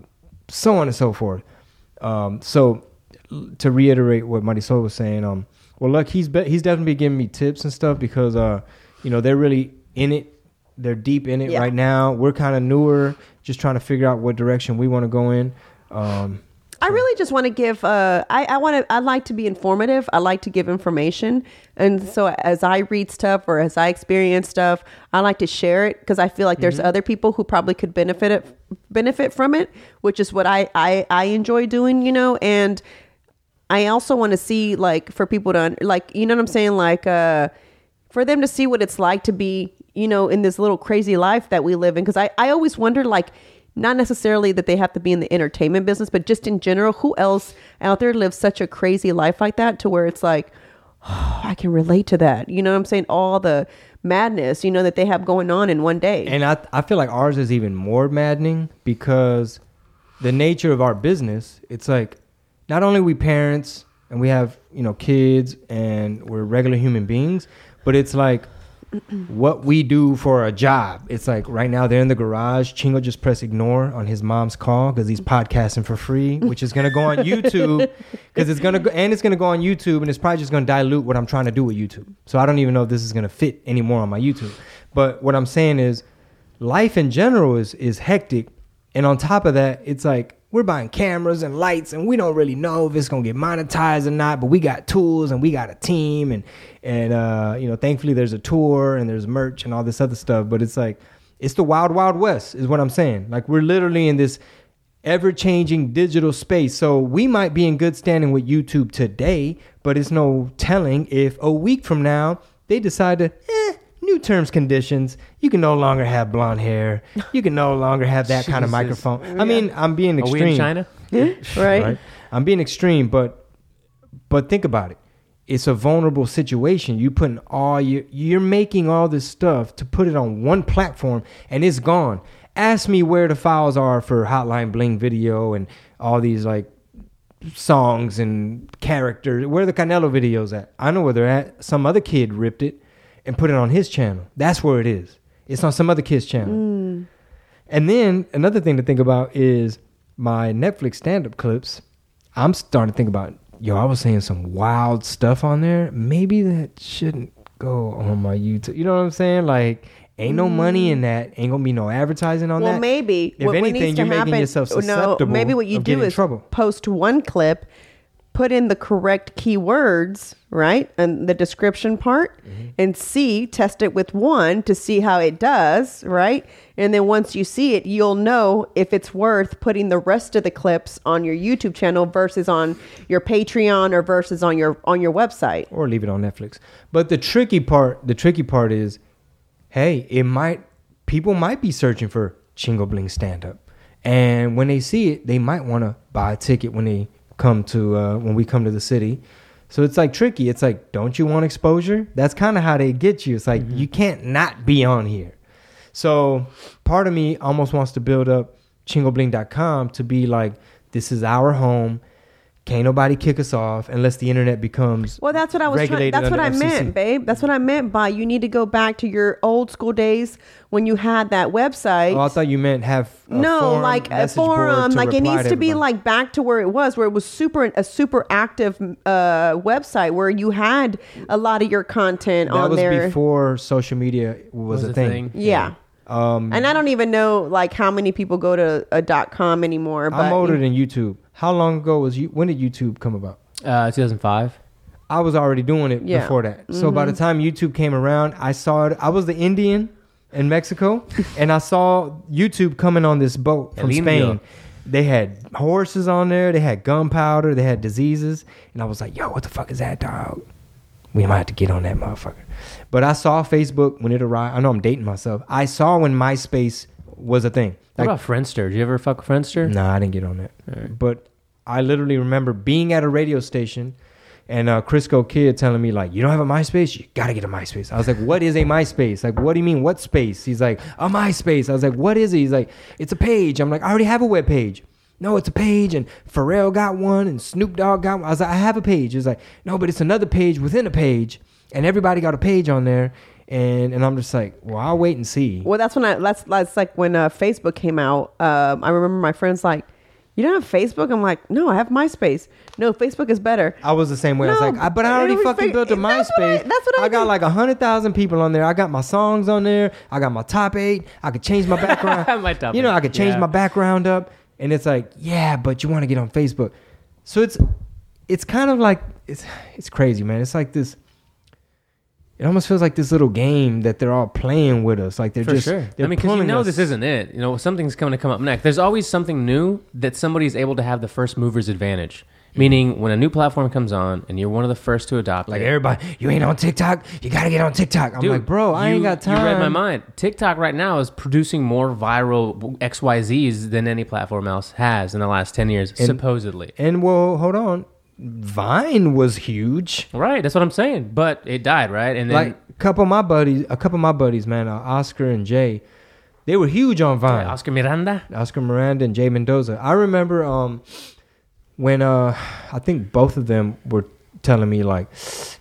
so on and so forth um, so to reiterate what Marisol was saying, um, well, look, he's be- he's definitely giving me tips and stuff because uh, you know, they're really in it. They're deep in it Yeah. right now. We're kind of newer, just trying to figure out what direction we want to go in. Um, I really just want to give. Uh, I I want to. I like to be informative. I like to give information, and so as I read stuff or as I experience stuff, I like to share it because I feel like there's other people who probably could benefit it, benefit from it, which is what I I I enjoy doing. You know, and I also want to see like for people to like you know what I'm saying like uh for them to see what it's like to be you know in this little crazy life that we live in because I I always wonder like not necessarily that they have to be in the entertainment business but just in general who else out there lives such a crazy life like that to where it's like oh, I can relate to that. You know what I'm saying? All the madness you know that they have going on in one day. And I I feel like ours is even more maddening because the nature of our business, it's like not only we parents and we have, you know, kids and we're regular human beings, but it's like what we do for a job. It's like right now they're in the garage. Chingo just press ignore on his mom's call because he's podcasting for free, which is gonna go on YouTube because it's gonna go and it's gonna go on YouTube and it's probably just gonna dilute what I'm trying to do with YouTube. So I don't even know if this is gonna fit anymore on my YouTube. But what I'm saying is, life in general is is hectic, and on top of that, it's like we're buying cameras and lights, and we don't really know if it's gonna get monetized or not. But we got tools and we got a team, and and uh, you know, thankfully there's a tour and there's merch and all this other stuff. But it's like it's the wild wild west, is what I'm saying. Like we're literally in this ever changing digital space. So we might be in good standing with YouTube today, but it's no telling if a week from now they decide to, eh, new terms conditions. You can no longer have blonde hair. You can no longer have that kind of microphone. I mean, I'm being Are extreme. we in China? right? I'm being extreme, but but think about it. It's a vulnerable situation. You putting all your you're making all this stuff to put it on one platform and it's gone. Ask me where the files are for Hotline Bling video and all these like songs and characters. Where are the Canelo videos at? I know where they're at. Some other kid ripped it and put it on his channel. That's where it is. It's on some other kid's channel. Mm. And then another thing to think about is my Netflix stand-up clips. I'm starting to think about, yo, I was saying some wild stuff on there. Maybe that shouldn't go on my YouTube. You know what I'm saying? Like, ain't no money in mm. that. Ain't gonna be no advertising on well, that. Well, maybe If what, anything, you're making happen. yourself no, maybe what you do is trouble. post one clip, put in the correct keywords, right, and the description part, Mm-hmm. and see test it with one to see how it does, right, and then once you see it, you'll know if it's worth putting the rest of the clips on your YouTube channel versus on your Patreon or versus on your on your website. or leave it on Netflix. But the tricky part, the tricky part is, hey, it might people might be searching for Chingo Bling stand up, and when they see it, they might want to buy a ticket when they come to uh, when we come to the city. So it's like tricky. It's like, don't you want exposure? That's kind of how they get you. It's like mm-hmm. you can't not be on here. So part of me almost wants to build up chingobling.com to be like, this is our home. Can't nobody kick us off unless the internet becomes Well, that's what I was trying. That's what I FCC. meant, babe. That's what I meant by you need to go back to your old school days when you had that website. Oh, I thought you meant have a no, forum, like a forum, like it needs to be like back to where it was, where it was super a super active uh, website where you had a lot of your content that on was there. before social media was, a thing. Yeah. Um, And I don't even know like how many people go to a dot com anymore. But I'm older than YouTube. How long ago was you? When did YouTube come about? Uh, 2005. I was already doing it Yeah. before that. So by the Mm-hmm. time YouTube came around, I saw it. I was the Indian in Mexico, and I saw YouTube coming on this boat from El Indio. Spain. They had horses on there. They had gunpowder. They had diseases, and I was like, "Yo, what the fuck is that, dog? We might have to get on that motherfucker." But I saw Facebook when it arrived. I know I'm dating myself. I saw when MySpace was a thing. What Like, about Friendster? Did you ever fuck Friendster? Nah, I didn't get on that. But I literally remember being at a radio station and uh, Crisco Kid telling me, like, you don't have a MySpace? You got to get a MySpace. I was like, what is a MySpace? Like, what do you mean? What space? He's like, a MySpace. I was like, what is it? He's like, it's a page. I'm like, I already have a web page. No, it's a page, and Pharrell got one, and Snoop Dogg got one. I was like, I have a page. He's like, no, but it's another page within a page, and everybody got a page on there. And and I'm just like, well, I'll wait and see. Well, that's when I that's that's like when uh, Facebook came out. Um, I remember my friends like, "You don't have Facebook?" I'm like, "No, I have MySpace. No, Facebook is better." I was the same way. I was like, I, but I already fucking fake- built a that's what I- MySpace. that's what I got did. like a hundred thousand people on there. I got my songs on there. I got my top eight. I could change my background. My top you know, eight, I could change yeah. my background up. and it's like, yeah, but you want to get on Facebook. So it's it's kind of like it's it's crazy, man. It's like this. It almost feels like this little game that they're all playing with us. Like they're For just. sure. They're I mean, because you know us- this isn't it. You know, something's coming to come up next. There's always something new that somebody's able to have the first mover's advantage. Mm-hmm. Meaning, when a new platform comes on and you're one of the first to adopt Like it, everybody, you ain't on TikTok. You gotta get on TikTok. I'm Dude, like, bro, I you- ain't got time. You read my mind. TikTok right now is producing more viral XYZs than any platform else has in the last 10 years, And- supposedly. And well, hold on. Vine was huge. Right, that's what I'm saying. But it died, right? And then like a couple of my buddies, a couple of my buddies, man, uh, Oscar and Jay, they were huge on Vine. Oscar Miranda. Oscar Miranda and Jay Mendoza. I remember um when uh I think both of them were telling me like,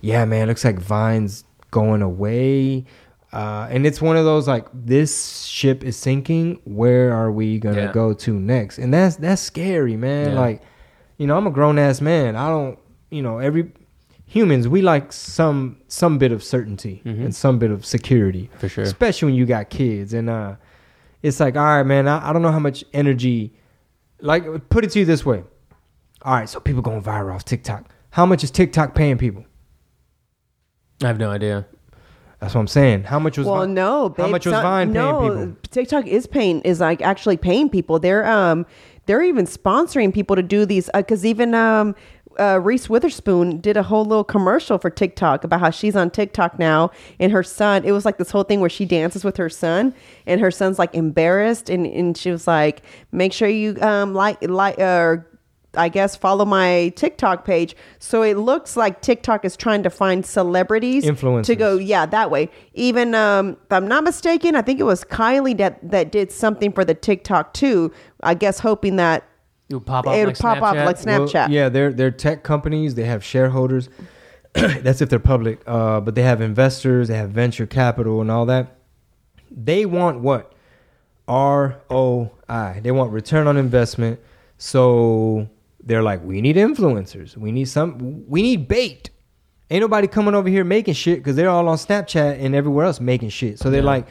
yeah, man, looks like Vine's going away. Uh, and it's one of those like this ship is sinking. Where are we gonna Yeah. go to next? And that's that's scary, man. Yeah. Like, you know, I'm a grown ass man. I don't, you know, every humans we like some some bit of certainty Mhm. and some bit of security For sure. especially when you got kids and uh it's like all right man I, I don't know how much energy like put it to you this way all right so people going viral off tiktok how much is tiktok paying people I have no idea. that's what i'm saying how much was well, Vine- no. how much was some- vine paying no, people TikTok is paying is like actually paying people. They're um they're even sponsoring people to do these because even um uh, Reese Witherspoon did a whole little commercial for TikTok about how she's on TikTok now and her son. It was like this whole thing where she dances with her son and her son's like embarrassed and, and she was like, make sure you um like like uh, I guess follow my TikTok page. So it looks like TikTok is trying to find celebrities to go yeah, that way. Even um, if I'm not mistaken, I think it was Kylie that that did something for the TikTok too. I guess hoping that It would pop off it would like pop off Snapchat. like Well, yeah they're they're tech companies they have shareholders that's if they're public uh but they have investors they have venture capital and all that they want what ROI. They want return on investment. So they're like, we need influencers. We need some. We need bait. Ain't nobody coming over here making shit because they're all on Snapchat and everywhere else making shit. So they're Yeah. like,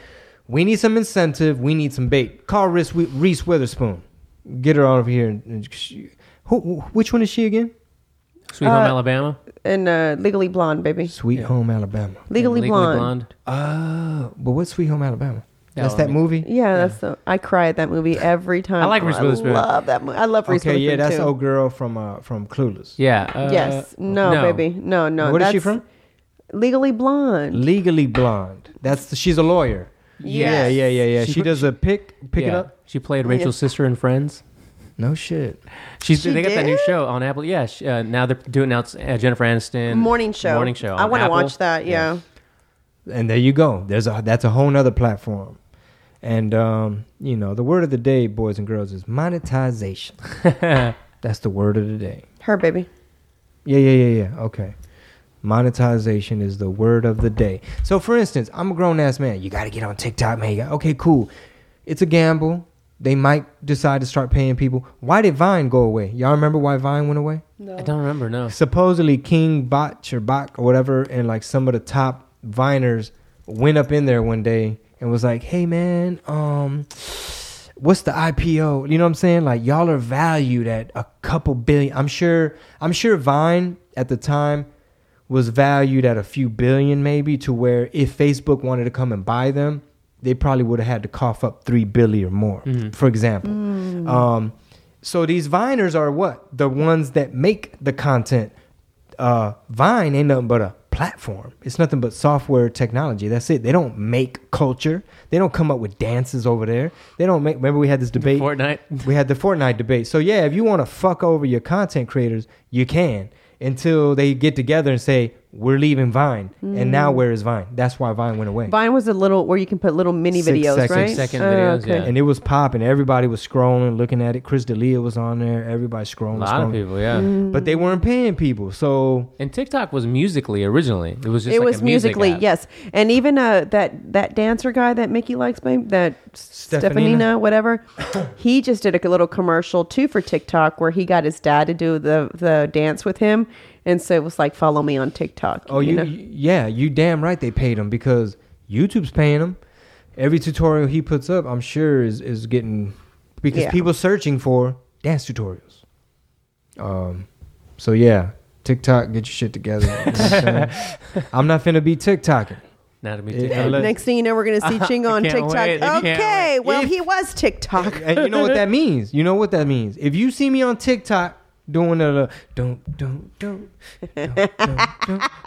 we need some incentive. We need some bait. Call Reese, Reese Witherspoon. Get her over here. And, and she, who, which one is she again? Sweet Home Uh, Alabama. And uh, Legally Blonde, baby. Sweet Yeah. Home Alabama. Legally, Legally Blonde. Oh, but what's Sweet Home Alabama? Yeah, That's I that mean- movie. Yeah, that's the. I cry at that movie every time. I like Reese Witherspoon. I love that movie. I love Reese Okay, yeah, that's too. old girl from uh from Clueless. Yeah. uh, yes. No, baby. No, no. What is she that's from? Legally Blonde. Legally Blonde. That's the, she's a lawyer. Yeah, Yes. yeah, yeah, yeah. She She, put- does a pick pick it Yeah. up. She played Rachel's sister in Friends. No shit. She's She they got that new did? show on Apple. Yeah, she, uh, now they're doing now. It's uh, Jennifer Aniston Morning show. Morning show. I on want to Apple. watch that. Yeah. And there you go. There's a that's a whole nother platform. And um, you know, the word of the day, boys and girls, is monetization. That's the word of the day. Her baby. Yeah, yeah, yeah, yeah. Okay. Monetization is the word of the day. So, for instance, I'm a grown ass man. You got to get on TikTok, man. You got- okay, cool. It's a gamble. They might decide to start paying people. Why did Vine go away? Y'all remember why Vine went away? No. I don't remember. No. Supposedly, King Botch or Bach or whatever, and like some of the top Viners went up in there one day and was like, "Hey, man, um." what's the IPO? You know what I'm saying? Like y'all are valued at a couple billion. I'm sure I'm sure Vine at the time was valued at a few billion maybe to where if Facebook wanted to come and buy them, they probably would have had to cough up 3 billion or more, Mhm. for example. Um so these Viners are what? The ones that make the content. Uh Vine ain't nothing but a platform. It's nothing but software technology. That's it. They don't make culture. They don't come up with dances over there. They don't make remember we had this debate Fortnite. we had the Fortnite debate. So yeah, if you want to fuck over your content creators, you can until they get together and say we're leaving Vine. And now where is Vine? That's why Vine went away. Vine was a little where you can put little mini Six videos, seconds. right? Six second Oh, videos, yeah. And it was popping. Everybody was scrolling, looking at it. Chris D'Elia was on there. Everybody scrolling. A scrolling. lot of people. Yeah. Mm. But they weren't paying people. So And TikTok was Musical.ly originally. It was just it like was a music Musical.ly, app. yes. And even uh, that that dancer guy that Mickey likes, babe, that Steffanina? Steffanina, whatever, he just did a little commercial too for TikTok where he got his dad to do the the dance with him, and so it was like follow me on TikTok. Oh, you, know? yeah, you damn right they paid him because YouTube's paying him. Every tutorial he puts up, I'm sure is is getting because Yeah. people searching for dance tutorials. Um, so yeah, TikTok, get your shit together. You know I'm, not finna be TikToking. Now to be Yeah, TikTok. Next thing you know, we're gonna see Ching on TikTok. wait. Okay, well If- he was TikTok. and you know what that means. You know what that means. If you see me on TikTok doing the don't don't don't,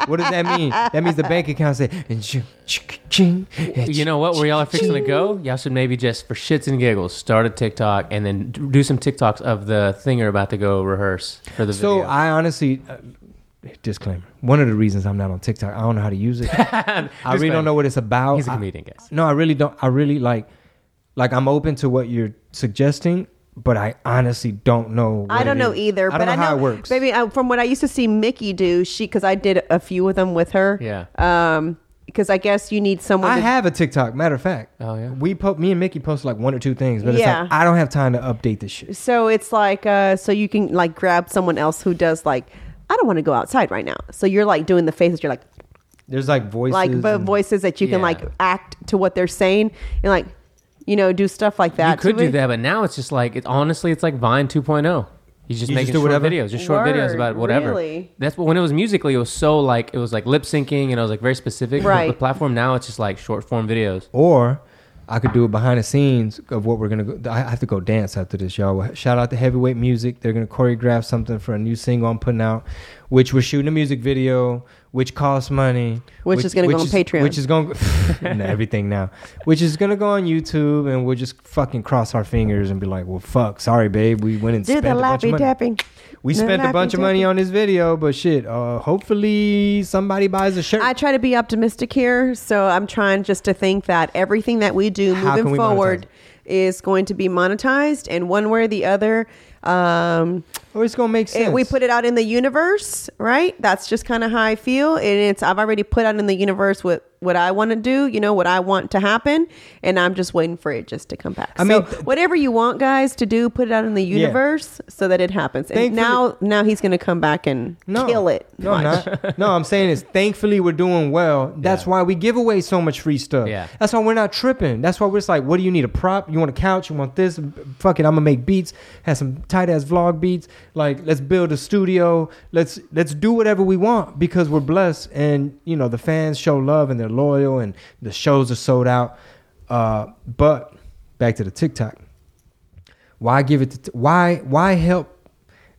what does that mean? That means the bank account and You know what? Where y'all are fixing to go? Y'all should maybe just for shits and giggles start a TikTok and then do some TikToks of the thing you're about to go rehearse for the video. So video. I honestly, uh, disclaimer. One of the reasons I'm not on TikTok, I don't know how to use it. I really don't know what it's about. He's a I- comedian, guys. no, I really don't. I really like, like I'm open to what you're suggesting, but I honestly don't know. I don't it know is. either, I but don't know I know how it works. Baby, uh, from what I used to see Mickey do, she because I did a few of them with her. Yeah. Um, because I guess you need someone. I to, have a TikTok. Matter of fact, Oh, yeah? we po- me and Mickey post like one or two things, but Yeah. it's like I don't have time to update this shit. So it's like, uh, so you can like grab someone else who does like, I don't want to go outside right now. So you're like doing the faces. You're like, There's like voices, like vo- and- voices that you can like act to what they're saying and like, you know, do stuff like that. you could do it. that, but now it's just like it. Honestly, it's like Vine 2.0. He's just You making just do short whatever? videos, just short videos about whatever. really? That's what when it was Musical.ly, it was so like it was like lip syncing and it was like very specific. Right. The platform now it's just like short form videos. Or I could do it behind the scenes of what we're gonna go. I have to go dance after this, y'all. Shout out to Heavyweight Music. They're gonna choreograph something for a new single I'm putting out, which we're shooting a music video, which costs money, Which is gonna go on is- Patreon. which is going to everything now, which is gonna go on YouTube, and we'll just fucking cross our fingers and be like, well, fuck, sorry, babe, we went and Do spent the a bunch of money. tapping. We The spent a bunch of money tapping. on this video, but shit, uh, hopefully somebody buys a shirt. I try to be optimistic here, so I'm trying just to think that everything that we do How moving we forward monetize is going to be monetized, and one way or the other, um, or it's gonna make it- sense. we put it out in the universe, right? That's just kind of how I feel, and it's I've already put out in the universe what what I want to do, you know, what I want to happen, and I'm just waiting for it just to come back. I so mean- whatever you want, guys, to do, put it out in the Yeah. universe so that it happens. And now, now he's going to come back and no, kill it. No, I'm not. No, I'm saying is thankfully we're doing well. That's Yeah. why we give away so much free stuff. Yeah. That's why we're not tripping. That's why we're just like, what do you need? A prop? You want a couch? You want this? Fuck it, I'm gonna make beats. Have some tight ass vlog beats. Like, let's build a studio. Let's let's do whatever we want because we're blessed, and you know the fans show love and they're loyal, and the shows are sold out. Uh, but back to the TikTok. Why give it to why why help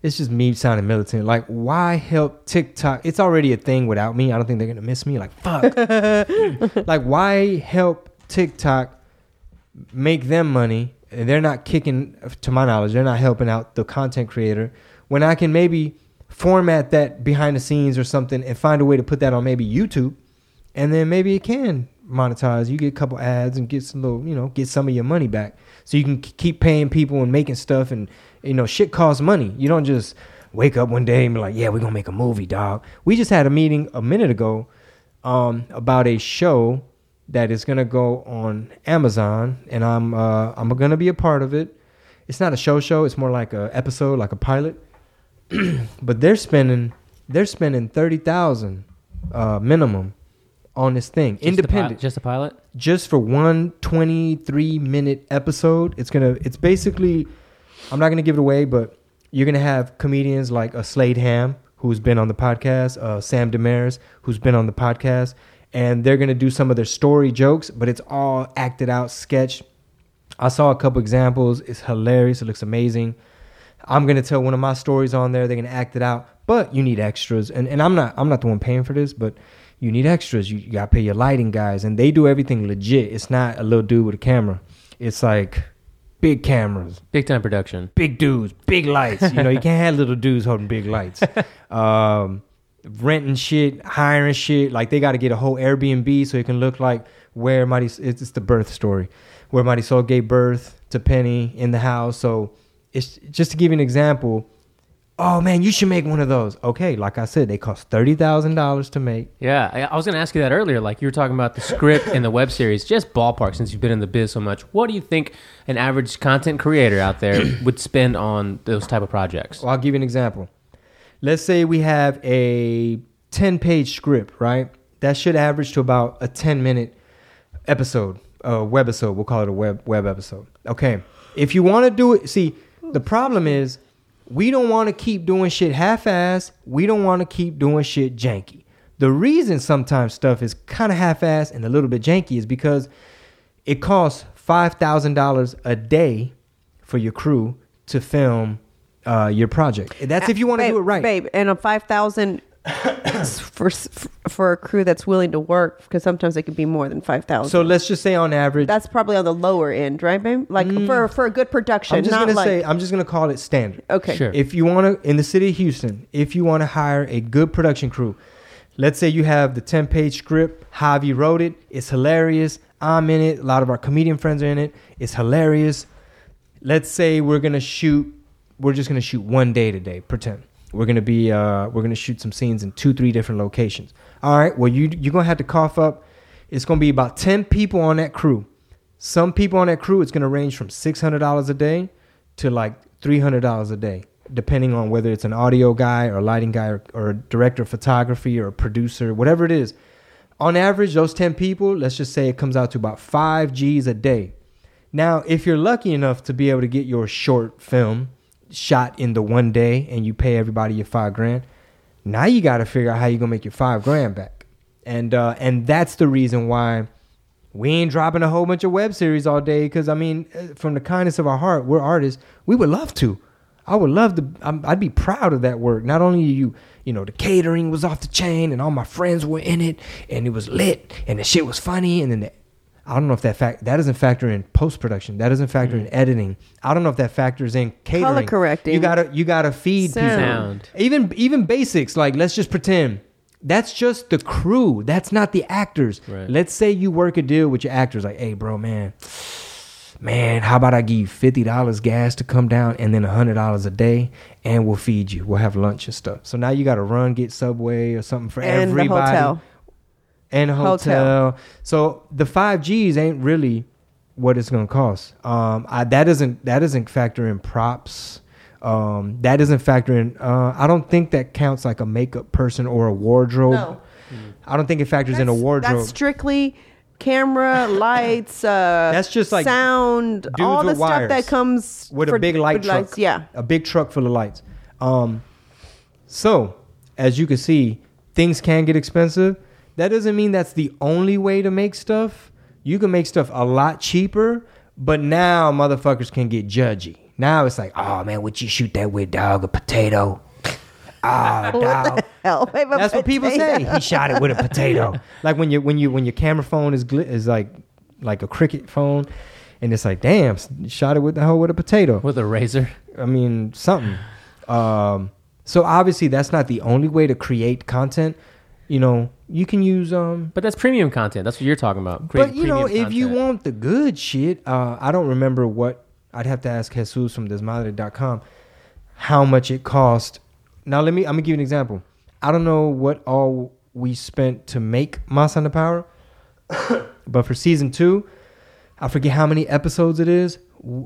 it's just me sounding militant. Like, why help TikTok? It's already a thing without me. I don't think they're gonna miss me. Like, fuck. like, why help TikTok make them money? And they're not kicking, to my knowledge, they're not helping out the content creator. When I can maybe format that behind the scenes or something and find a way to put that on maybe YouTube, and then maybe it can monetize. You get a couple ads and get some little, you know, get some of your money back. So you can keep paying people and making stuff, and you know, shit costs money. You don't just wake up one day and be like, "Yeah, we're gonna make a movie, dog." We just had a meeting a minute ago um, about a show that is gonna go on Amazon, and I'm uh, I'm gonna be a part of it. It's not a show show; it's more like a episode, like a pilot. but they're spending they're spending thirty thousand uh, minimum on this thing, Just a independent, just a pilot. just for one 23 minute episode. It's gonna it's basically I'm not gonna give it away, but you're gonna have comedians like a Slade Ham who's been on the podcast, uh, Sam Demaris who's been on the podcast, and they're gonna do some of their story jokes, but it's all acted out, sketch. I saw a couple examples. It's hilarious. It looks amazing. I'm gonna tell one of my stories on there. They're gonna act it out, but you need extras, and and I'm not I'm not the one paying for this, but you need extras. You, you gotta pay your lighting guys, and they do everything legit. It's not a little dude with a camera. It's like big cameras, Big time production. big dudes, big lights. You know, you can't have little dudes holding big lights. Um, renting shit, hiring shit. Like they got to get a whole Airbnb so it can look like where Mighty. It's, the birth story, where Soul gave birth to Penny in the house. So it's just to give you an example. Oh man, you should make one of those. Okay, like I said, they cost thirty thousand dollars to make. Yeah, I, I was going to ask you that earlier. Like you were talking about the script and the web series. Just ballpark, since you've been in the biz so much. What do you think an average content creator out there would spend on those type of projects? Well, I'll give you an example. Let's say we have a 10 page script, right? That should average to about a 10 minute episode, a web episode. We'll call it a web web episode. Okay. If you want to do it, see, the problem is we don't want to keep doing shit half-ass. We don't want to keep doing shit janky. The reason sometimes stuff is kind of half-ass and a little bit janky is because it costs five thousand dollars a day for your crew to film uh, your project. That's if you want to do it right. babe. And a five thousand for for a crew that's willing to work because sometimes it could be more than five thousand. So let's just say on average, that's probably on the lower end, right, babe? Like for for a good production, Mm. I'm just not gonna like say I'm just gonna call it standard. okay. Sure. If you want to, in the city of Houston, if you want to hire a good production crew, let's say you have the 10 page script, Javi wrote it, it's hilarious. I'm in it. A lot of our comedian friends are in it. It's hilarious. Let's say we're going to shoot, we're just to shoot one day today, pretend. We're to be, uh, we're to shoot some scenes in two, three different locations. All right. Well, you, you're to have to cough up. It's to be about 10 people on that crew. Some people on that crew, it's to range from $600 a day to like $300 a day, depending on whether it's an audio guy or a lighting guy or, or a director of photography or a producer, whatever it is. On average, those 10 people, let's just say it comes out to about five G's a day. Now, if you're lucky enough to be able to get your short film shot in the one day and you pay everybody your five grand, now you got to figure out how you're to make your five grand back. And, uh, and that's the reason why we ain't dropping a whole bunch of web series all day because I mean, uh, from the kindness of our heart, we're artists. We would love to. I would love to. I'm, I'd be proud of that work. Not only you, you know, the catering was off the chain, and all my friends were in it, and it was lit, and the shit was funny, and then the, I don't know if that fact that doesn't factor in post production. That doesn't factor in mm. editing. I don't know if that factors in catering. Color correcting. You gotta you gotta feed people. Sound. Sound. Even even basics like let's just pretend that's just the crew. That's not the actors. Right. Let's say you work a deal with your actors like, hey, bro, man, man, how about I give you fifty dollars gas to come down and then hundred dollars a day, and we'll feed you. We'll have lunch and stuff. So now you got to run, get Subway or something for and the everybody hotel. And a hotel. So the five Gs ain't really what it's gonna cost. Um, I, that doesn't that doesn't factor in props. Um, that doesn't factor in. Uh, I don't think that counts like a makeup person or a wardrobe. No. I don't think it factors in a wardrobe. That's strictly camera, lights, uh, That's just like sound, all the stuff that comes with for- a big light truck. lights, Yeah. a big truck full of lights. Um, so as you can see, things can get expensive. That doesn't mean that's the only way to make stuff. You can make stuff a lot cheaper, but now motherfuckers can get judgy. Now it's like, oh man, would you shoot that with dog a potato? Ah, dog. Hell, babe, a That's what people say. He shot it with a potato. like when you when you when your camera phone is gli- is like like a cricket phone, and it's like, damn, shot it with the hell with a potato. with a razor. I mean, something. Um, so obviously that's not the only way to create content. You know, you can use um. But that's premium content. That's what you're talking about. But you know, if you want the good shit, uh, I don't remember what I'd have to ask Jesus from Desmadre.com how much it cost. Now let me. I'm gonna give you an example. I don't know what all we spent to make Mas on the Power, but for season two, I forget how many episodes it is.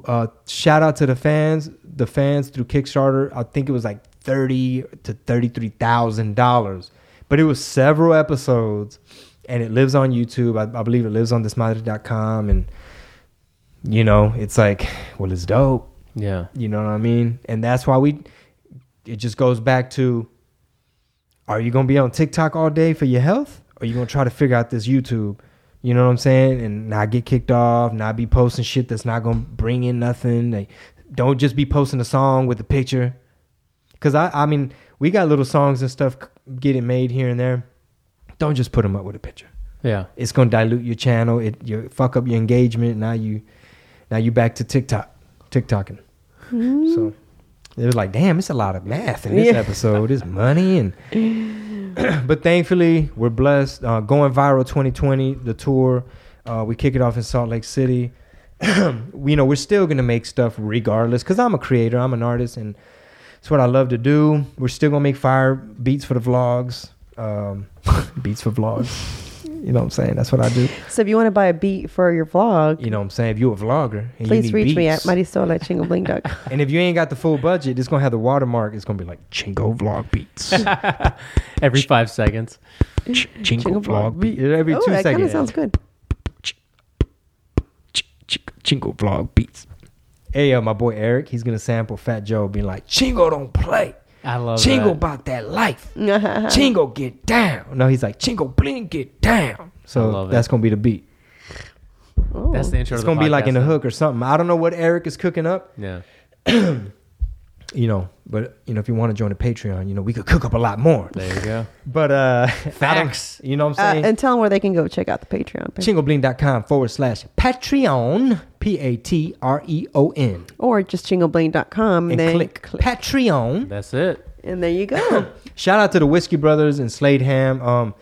Uh, shout out to the fans, the fans through Kickstarter. I think it was like thirty to thirty-three thousand dollars, but it was several episodes, and it lives on YouTube. I, I believe it lives on Desmadre.com, and you know, it's like, well, it's dope. yeah, You know what I mean? And that's why we. It just goes back to: Are you gonna be on TikTok all day for your health, or you gonna try to figure out this YouTube? You know what I'm saying? And not get kicked off, not be posting shit that's not gonna bring in nothing. Like, don't just be posting a song with a picture. Cause I, I mean, we got little songs and stuff getting made here and there. Don't just put them up with a picture. yeah. It's gonna dilute your channel. It you fuck up your engagement. Now you, now you back to TikTok, TikToking. So it was like, damn, it's a lot of math in this Yeah. episode. It's money and, but thankfully we're blessed. Uh, going viral 2020, the tour. Uh, we kick it off in Salt Lake City. we, you know, we're still gonna make stuff regardless because I'm a creator. I'm an artist and it's what I love to do. We're still gonna make fire beats for the vlogs. Um, beats for vlogs. You know what I'm saying? That's what I do. So if you want to buy a beat for your vlog, You know what I'm saying? If you're a vlogger, and please you need reach me at beats, marisola at chingobling.com. And if you ain't got the full budget, it's gonna have the watermark. It's gonna be like Chingo Vlog Beats. Every five seconds. Ch- Chingo Chingo Vlog Vlog Beats. Every oh, two that kind seconds. of sounds good. Ch- Ch- Chingo Vlog Beats. Hey, uh, my boy Eric, he's gonna sample Fat Joe being like, Chingo don't play. I love Chingo that. about that life. Chingo get down. No, he's like, Chingo bling get down. So love it. that's gonna be the beat. That's the intro. It's to the gonna be like in the hook or something. I don't know what Eric is cooking up. Yeah. you know, but you know, if you want to join a Patreon, you know, we could cook up a lot more. There you go. But uh Facts. You know what I'm Uh, saying? and tell them where they can go check out the Patreon. page. Chingobling.com forward slash Patreon, P A T R E O N. Or just chingobling.com. And then click Patreon. That's it. And there you go. Shout out to the Whiskey Brothers and Slade Ham. Um,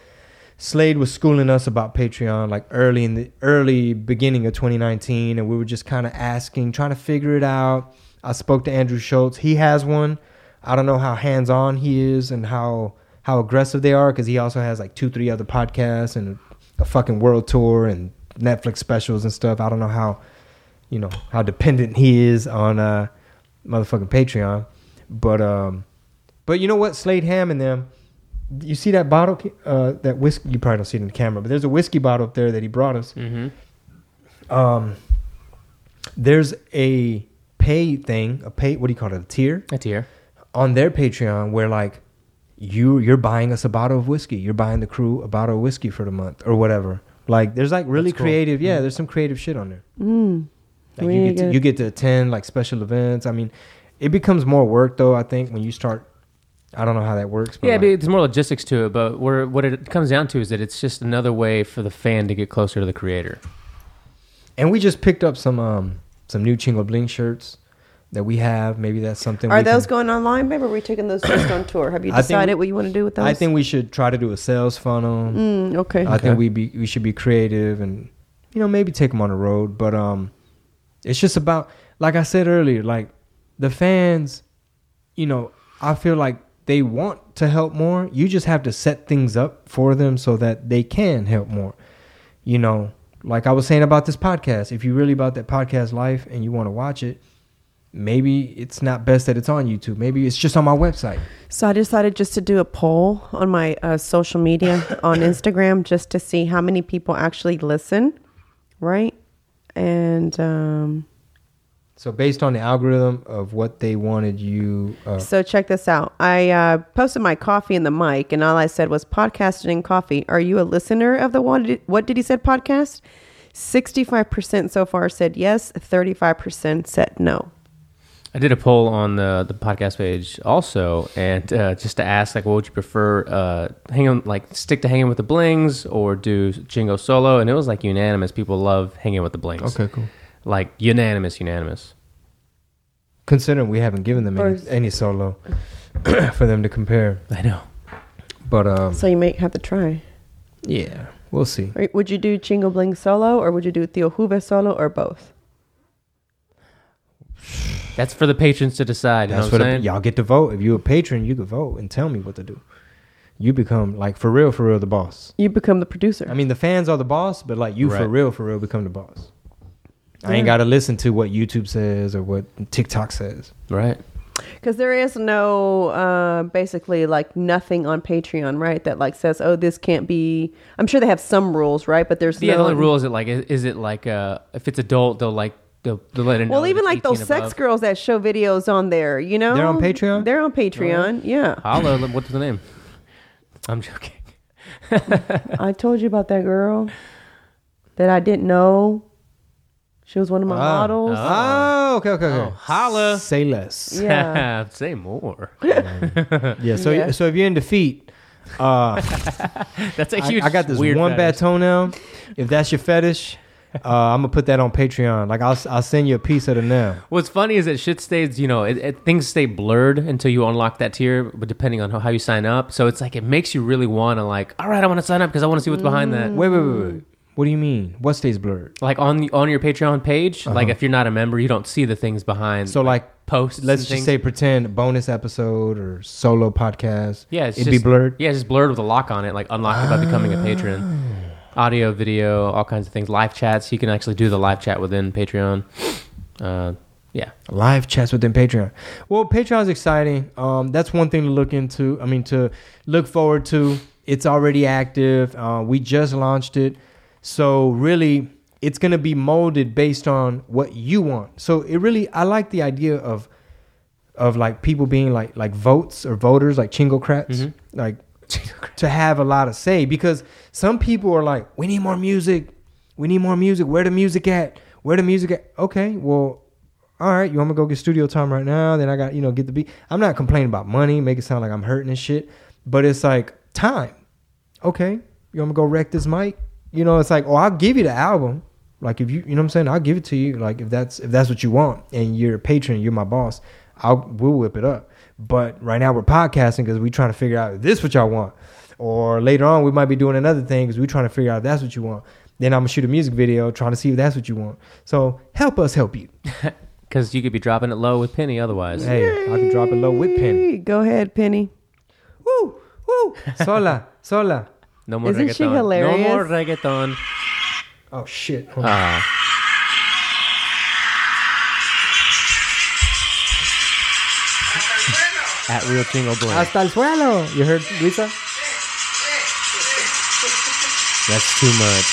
Slade was schooling us about Patreon like early in the early beginning of 2019, and we were just kind of asking, trying to figure it out. I spoke to Andrew Schulz. He has one. I don't know how hands on he is and how how aggressive they are because he also has like two, three other podcasts and a fucking world tour and Netflix specials and stuff. I don't know how you know how dependent he is on uh motherfucking Patreon, but um, but you know what, Slade Ham and them. You see that bottle, uh, that whiskey? You probably don't see it in the camera, but there's a whiskey bottle up there that he brought us. Mm-hmm. Um, there's a pay thing, a pay. What do you call it? A tier A tier. on their Patreon where like you you're buying us a bottle of whiskey. You're buying the crew a bottle of whiskey for the month or whatever. Like there's like really That's cool. creative. Yeah, there's some creative shit on there. Mm. Like Really you get to, you get to attend like special events. I mean, it becomes more work though. I think when you start, I don't know how that works. But Yeah, like, but there's more logistics to it, but where, what it comes down to is that it's just another way for the fan to get closer to the creator. and we just picked up some um some new Chingo Bling shirts that we have. Maybe that's something. Are we those can- going online, babe? Or are we taking those just on tour? Have you I think decided what you want to do with those? I think we should try to do a sales funnel. Mm, okay. I Okay. think we be we should be creative and you know maybe take them on the road. But um, it's just about like I said earlier, like the fans. You know, I feel like they want to help more. You just have to set things up for them so that they can help more. You know, like I was saying about this podcast. If you're really about that podcast life and you want to watch it, maybe it's not best that it's on YouTube. Maybe it's just on my website. So I decided just to do a poll on my uh, social media on Instagram just to see how many people actually listen, right? And um, So based on the algorithm of what they wanted you, uh, so check this out. I uh, posted my coffee in the mic, and all I said was podcasting and coffee. Are you a listener of the what did, what did he said podcast? Sixty-five percent so far said yes. Thirty-five percent said no. I did a poll on the the podcast page also, and uh, just to ask like, what would you prefer? Uh, hang on, like stick to hanging with the blings or do Chingo solo? And it was like unanimous. People love hanging with the blings. Okay, cool. Like unanimous, unanimous. Considering we haven't given them any, First- any solo for them to compare, I know. but um, So you may have to try. yeah, we'll see. Or Would you do Chingo Bling solo, or would you do Theo Juve solo, or both? That's for the patrons to decide. You That's know what what I'm the, saying? y'all get to vote. If you're a patron, you can vote and tell me what to do. You become like for real, for real, the boss. You become the producer. I mean, the fans are the boss, but like you for Right. real, for real, become the boss. I ain't got to listen to what YouTube says or what TikTok says. Right. Because there is no, uh, basically, like nothing on Patreon, right? That like says, oh, this can't be. I'm sure they have some rules, right? But there's Yeah, no the only rule is it like is, is it like uh if it's adult they'll like they'll, they'll let it know. Well, even like those 18 sex above. girls that show videos on there, you know, They're on Patreon? They're on Patreon. Yeah, Holla, what's the name? I'm joking. I told you about that girl that I didn't know. She was one of my Ah. models. Oh, okay, okay, okay. Oh, holla. Say less. Yeah. Say more. Yeah. So, Yeah. so if you're in defeat, uh, That's a I, huge. I got this weird one bad fetish. toenail. If that's your fetish, uh, I'm gonna put that on Patreon. Like I'll I'll send you a piece of the nail. What's funny is that shit stays, you know, it, it, things stay blurred until you unlock that tier, but depending on how, how you sign up. So it's like, it makes you really want to, like, all right, I want to sign up because I want to see what's behind that. Wait, wait, wait, wait. What do you mean? What stays blurred? Like on the, on your Patreon page, like Uh-huh. if you're not a member, you don't see the things behind. So like, posts. let's just things. say pretend bonus episode or solo podcast. yeah, it'd just, be blurred. Yeah, it's just blurred with a lock on it, like unlock it by becoming a patron. Audio, video, all kinds of things. Live chats. You can actually do the live chat within Patreon. Uh, yeah. Live chats within Patreon. Well, Patreon's exciting. Um, that's one thing to look into. I mean, to look forward to. It's already active. Uh, we just launched it, so really, it's gonna be molded based on what you want. So it really, I like the idea of of like people being like like votes or voters, like chingocrats, Mhm. like to have a lot of say because some people are like, we need more music, we need more music. Where the music at? Where the music at? Okay, well, all right, you want me to go get studio time right now? Then I got you know get the beat. I'm not complaining about money, make it sound like I'm hurting and shit, but it's like time. Okay, you want me to go wreck this mic? You know, it's like, oh, I'll give you the album. Like if you, you know what I'm saying, I'll give it to you. Like if that's if that's what you want, and you're a patron, you're my boss, I'll we'll whip it up. But right now we're podcasting because we're trying to figure out if this what y'all want, or later on we might be doing another thing because we're trying to figure out if that's what you want. Then I'm gonna shoot a music video trying to see if that's what you want. So help us help you. Because you could be dropping it low with Penny otherwise. Hey, I can drop it low with Penny. Go ahead, Penny. Woo, woo. Sola, sola. No more Isn't reggaeton. she No more reggaeton. Oh shit. Hold on. Ah. At Real Chingo Bling. Hasta el suelo. You heard Lisa? That's too much.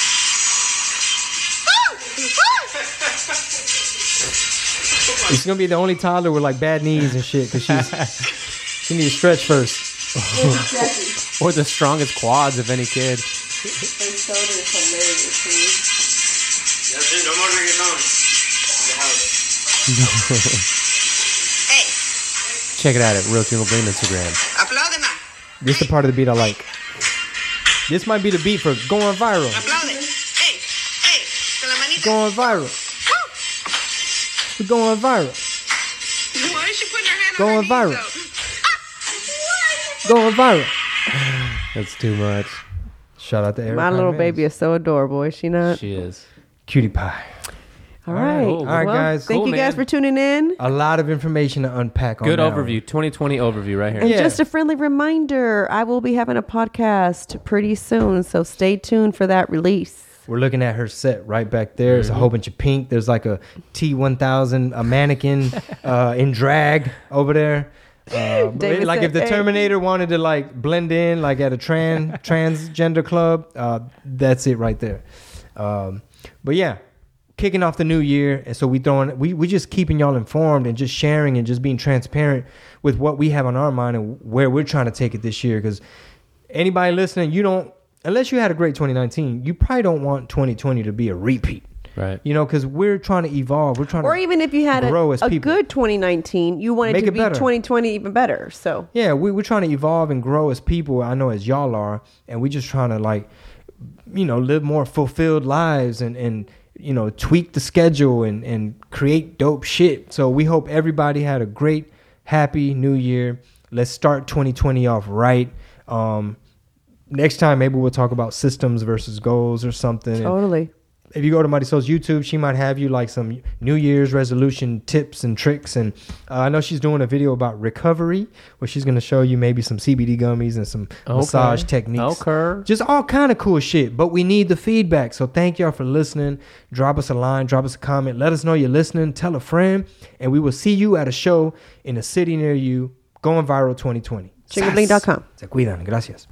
She's gonna be the only toddler with like bad knees and shit because she's she needs to stretch first. Or the strongest quads of any kid. No more reggaeton. Check it out at Real Chingo Bling Instagram. Aplaude más. This is the part of the beat I like. This might be the beat for going viral. Aplaude. Ey, ey, con la manita. Going viral. We're going viral. Why is she putting her ah. hand Going on her viral. knees, though? Going viral. That's too much. Shout out to Eric. My little baby is so adorable, is she not? She is. Cutie pie. All right. cool. All right, Well, guys. Thank Cool, you guys man. for tuning in. A lot of information to unpack on Good that overview. 2020 overview right here. And Yeah. just a friendly reminder, I will be having a podcast pretty soon, so stay tuned for that release. We're looking at her set right back there. There's a whole bunch of pink. There's like a T1000, a mannequin uh, in drag over there. David like if the "Hey." Terminator wanted to like blend in, like at a trans transgender club, uh, that's it right there. Um, but yeah, kicking off the new year, and so we throwing we we just keeping y'all informed and just sharing and just being transparent with what we have on our mind and where we're trying to take it this year. Because anybody listening, you don't unless you had a great 2019, you probably don't want 2020 to be a repeat. Right. You know, because we're trying to evolve. We're trying Or to even if you had grow a, as a people. good 2019, you wanted Make to it be better. 2020 even better. So yeah, we, we're trying to evolve and grow as people. I know as y'all are, and we're just trying to like, you know, live more fulfilled lives and and you know tweak the schedule and and create dope shit. So we hope everybody had a great, happy New Year. Let's start 2020 off right. Um, next time maybe we'll talk about systems versus goals or something. And totally. If you go to Marisol's YouTube, she might have you like some New Year's resolution tips and tricks. And uh, I know she's doing a video about recovery where she's going to show you maybe some CBD gummies and some massage techniques. Okay. Just all kind of cool shit. But we need the feedback. So thank y'all for listening. Drop us a line, drop us a comment. Let us know you're listening. Tell a friend. And we will see you at a show in a city near you. Going viral 2020. Chingobling.com. Se cuidan. Gracias.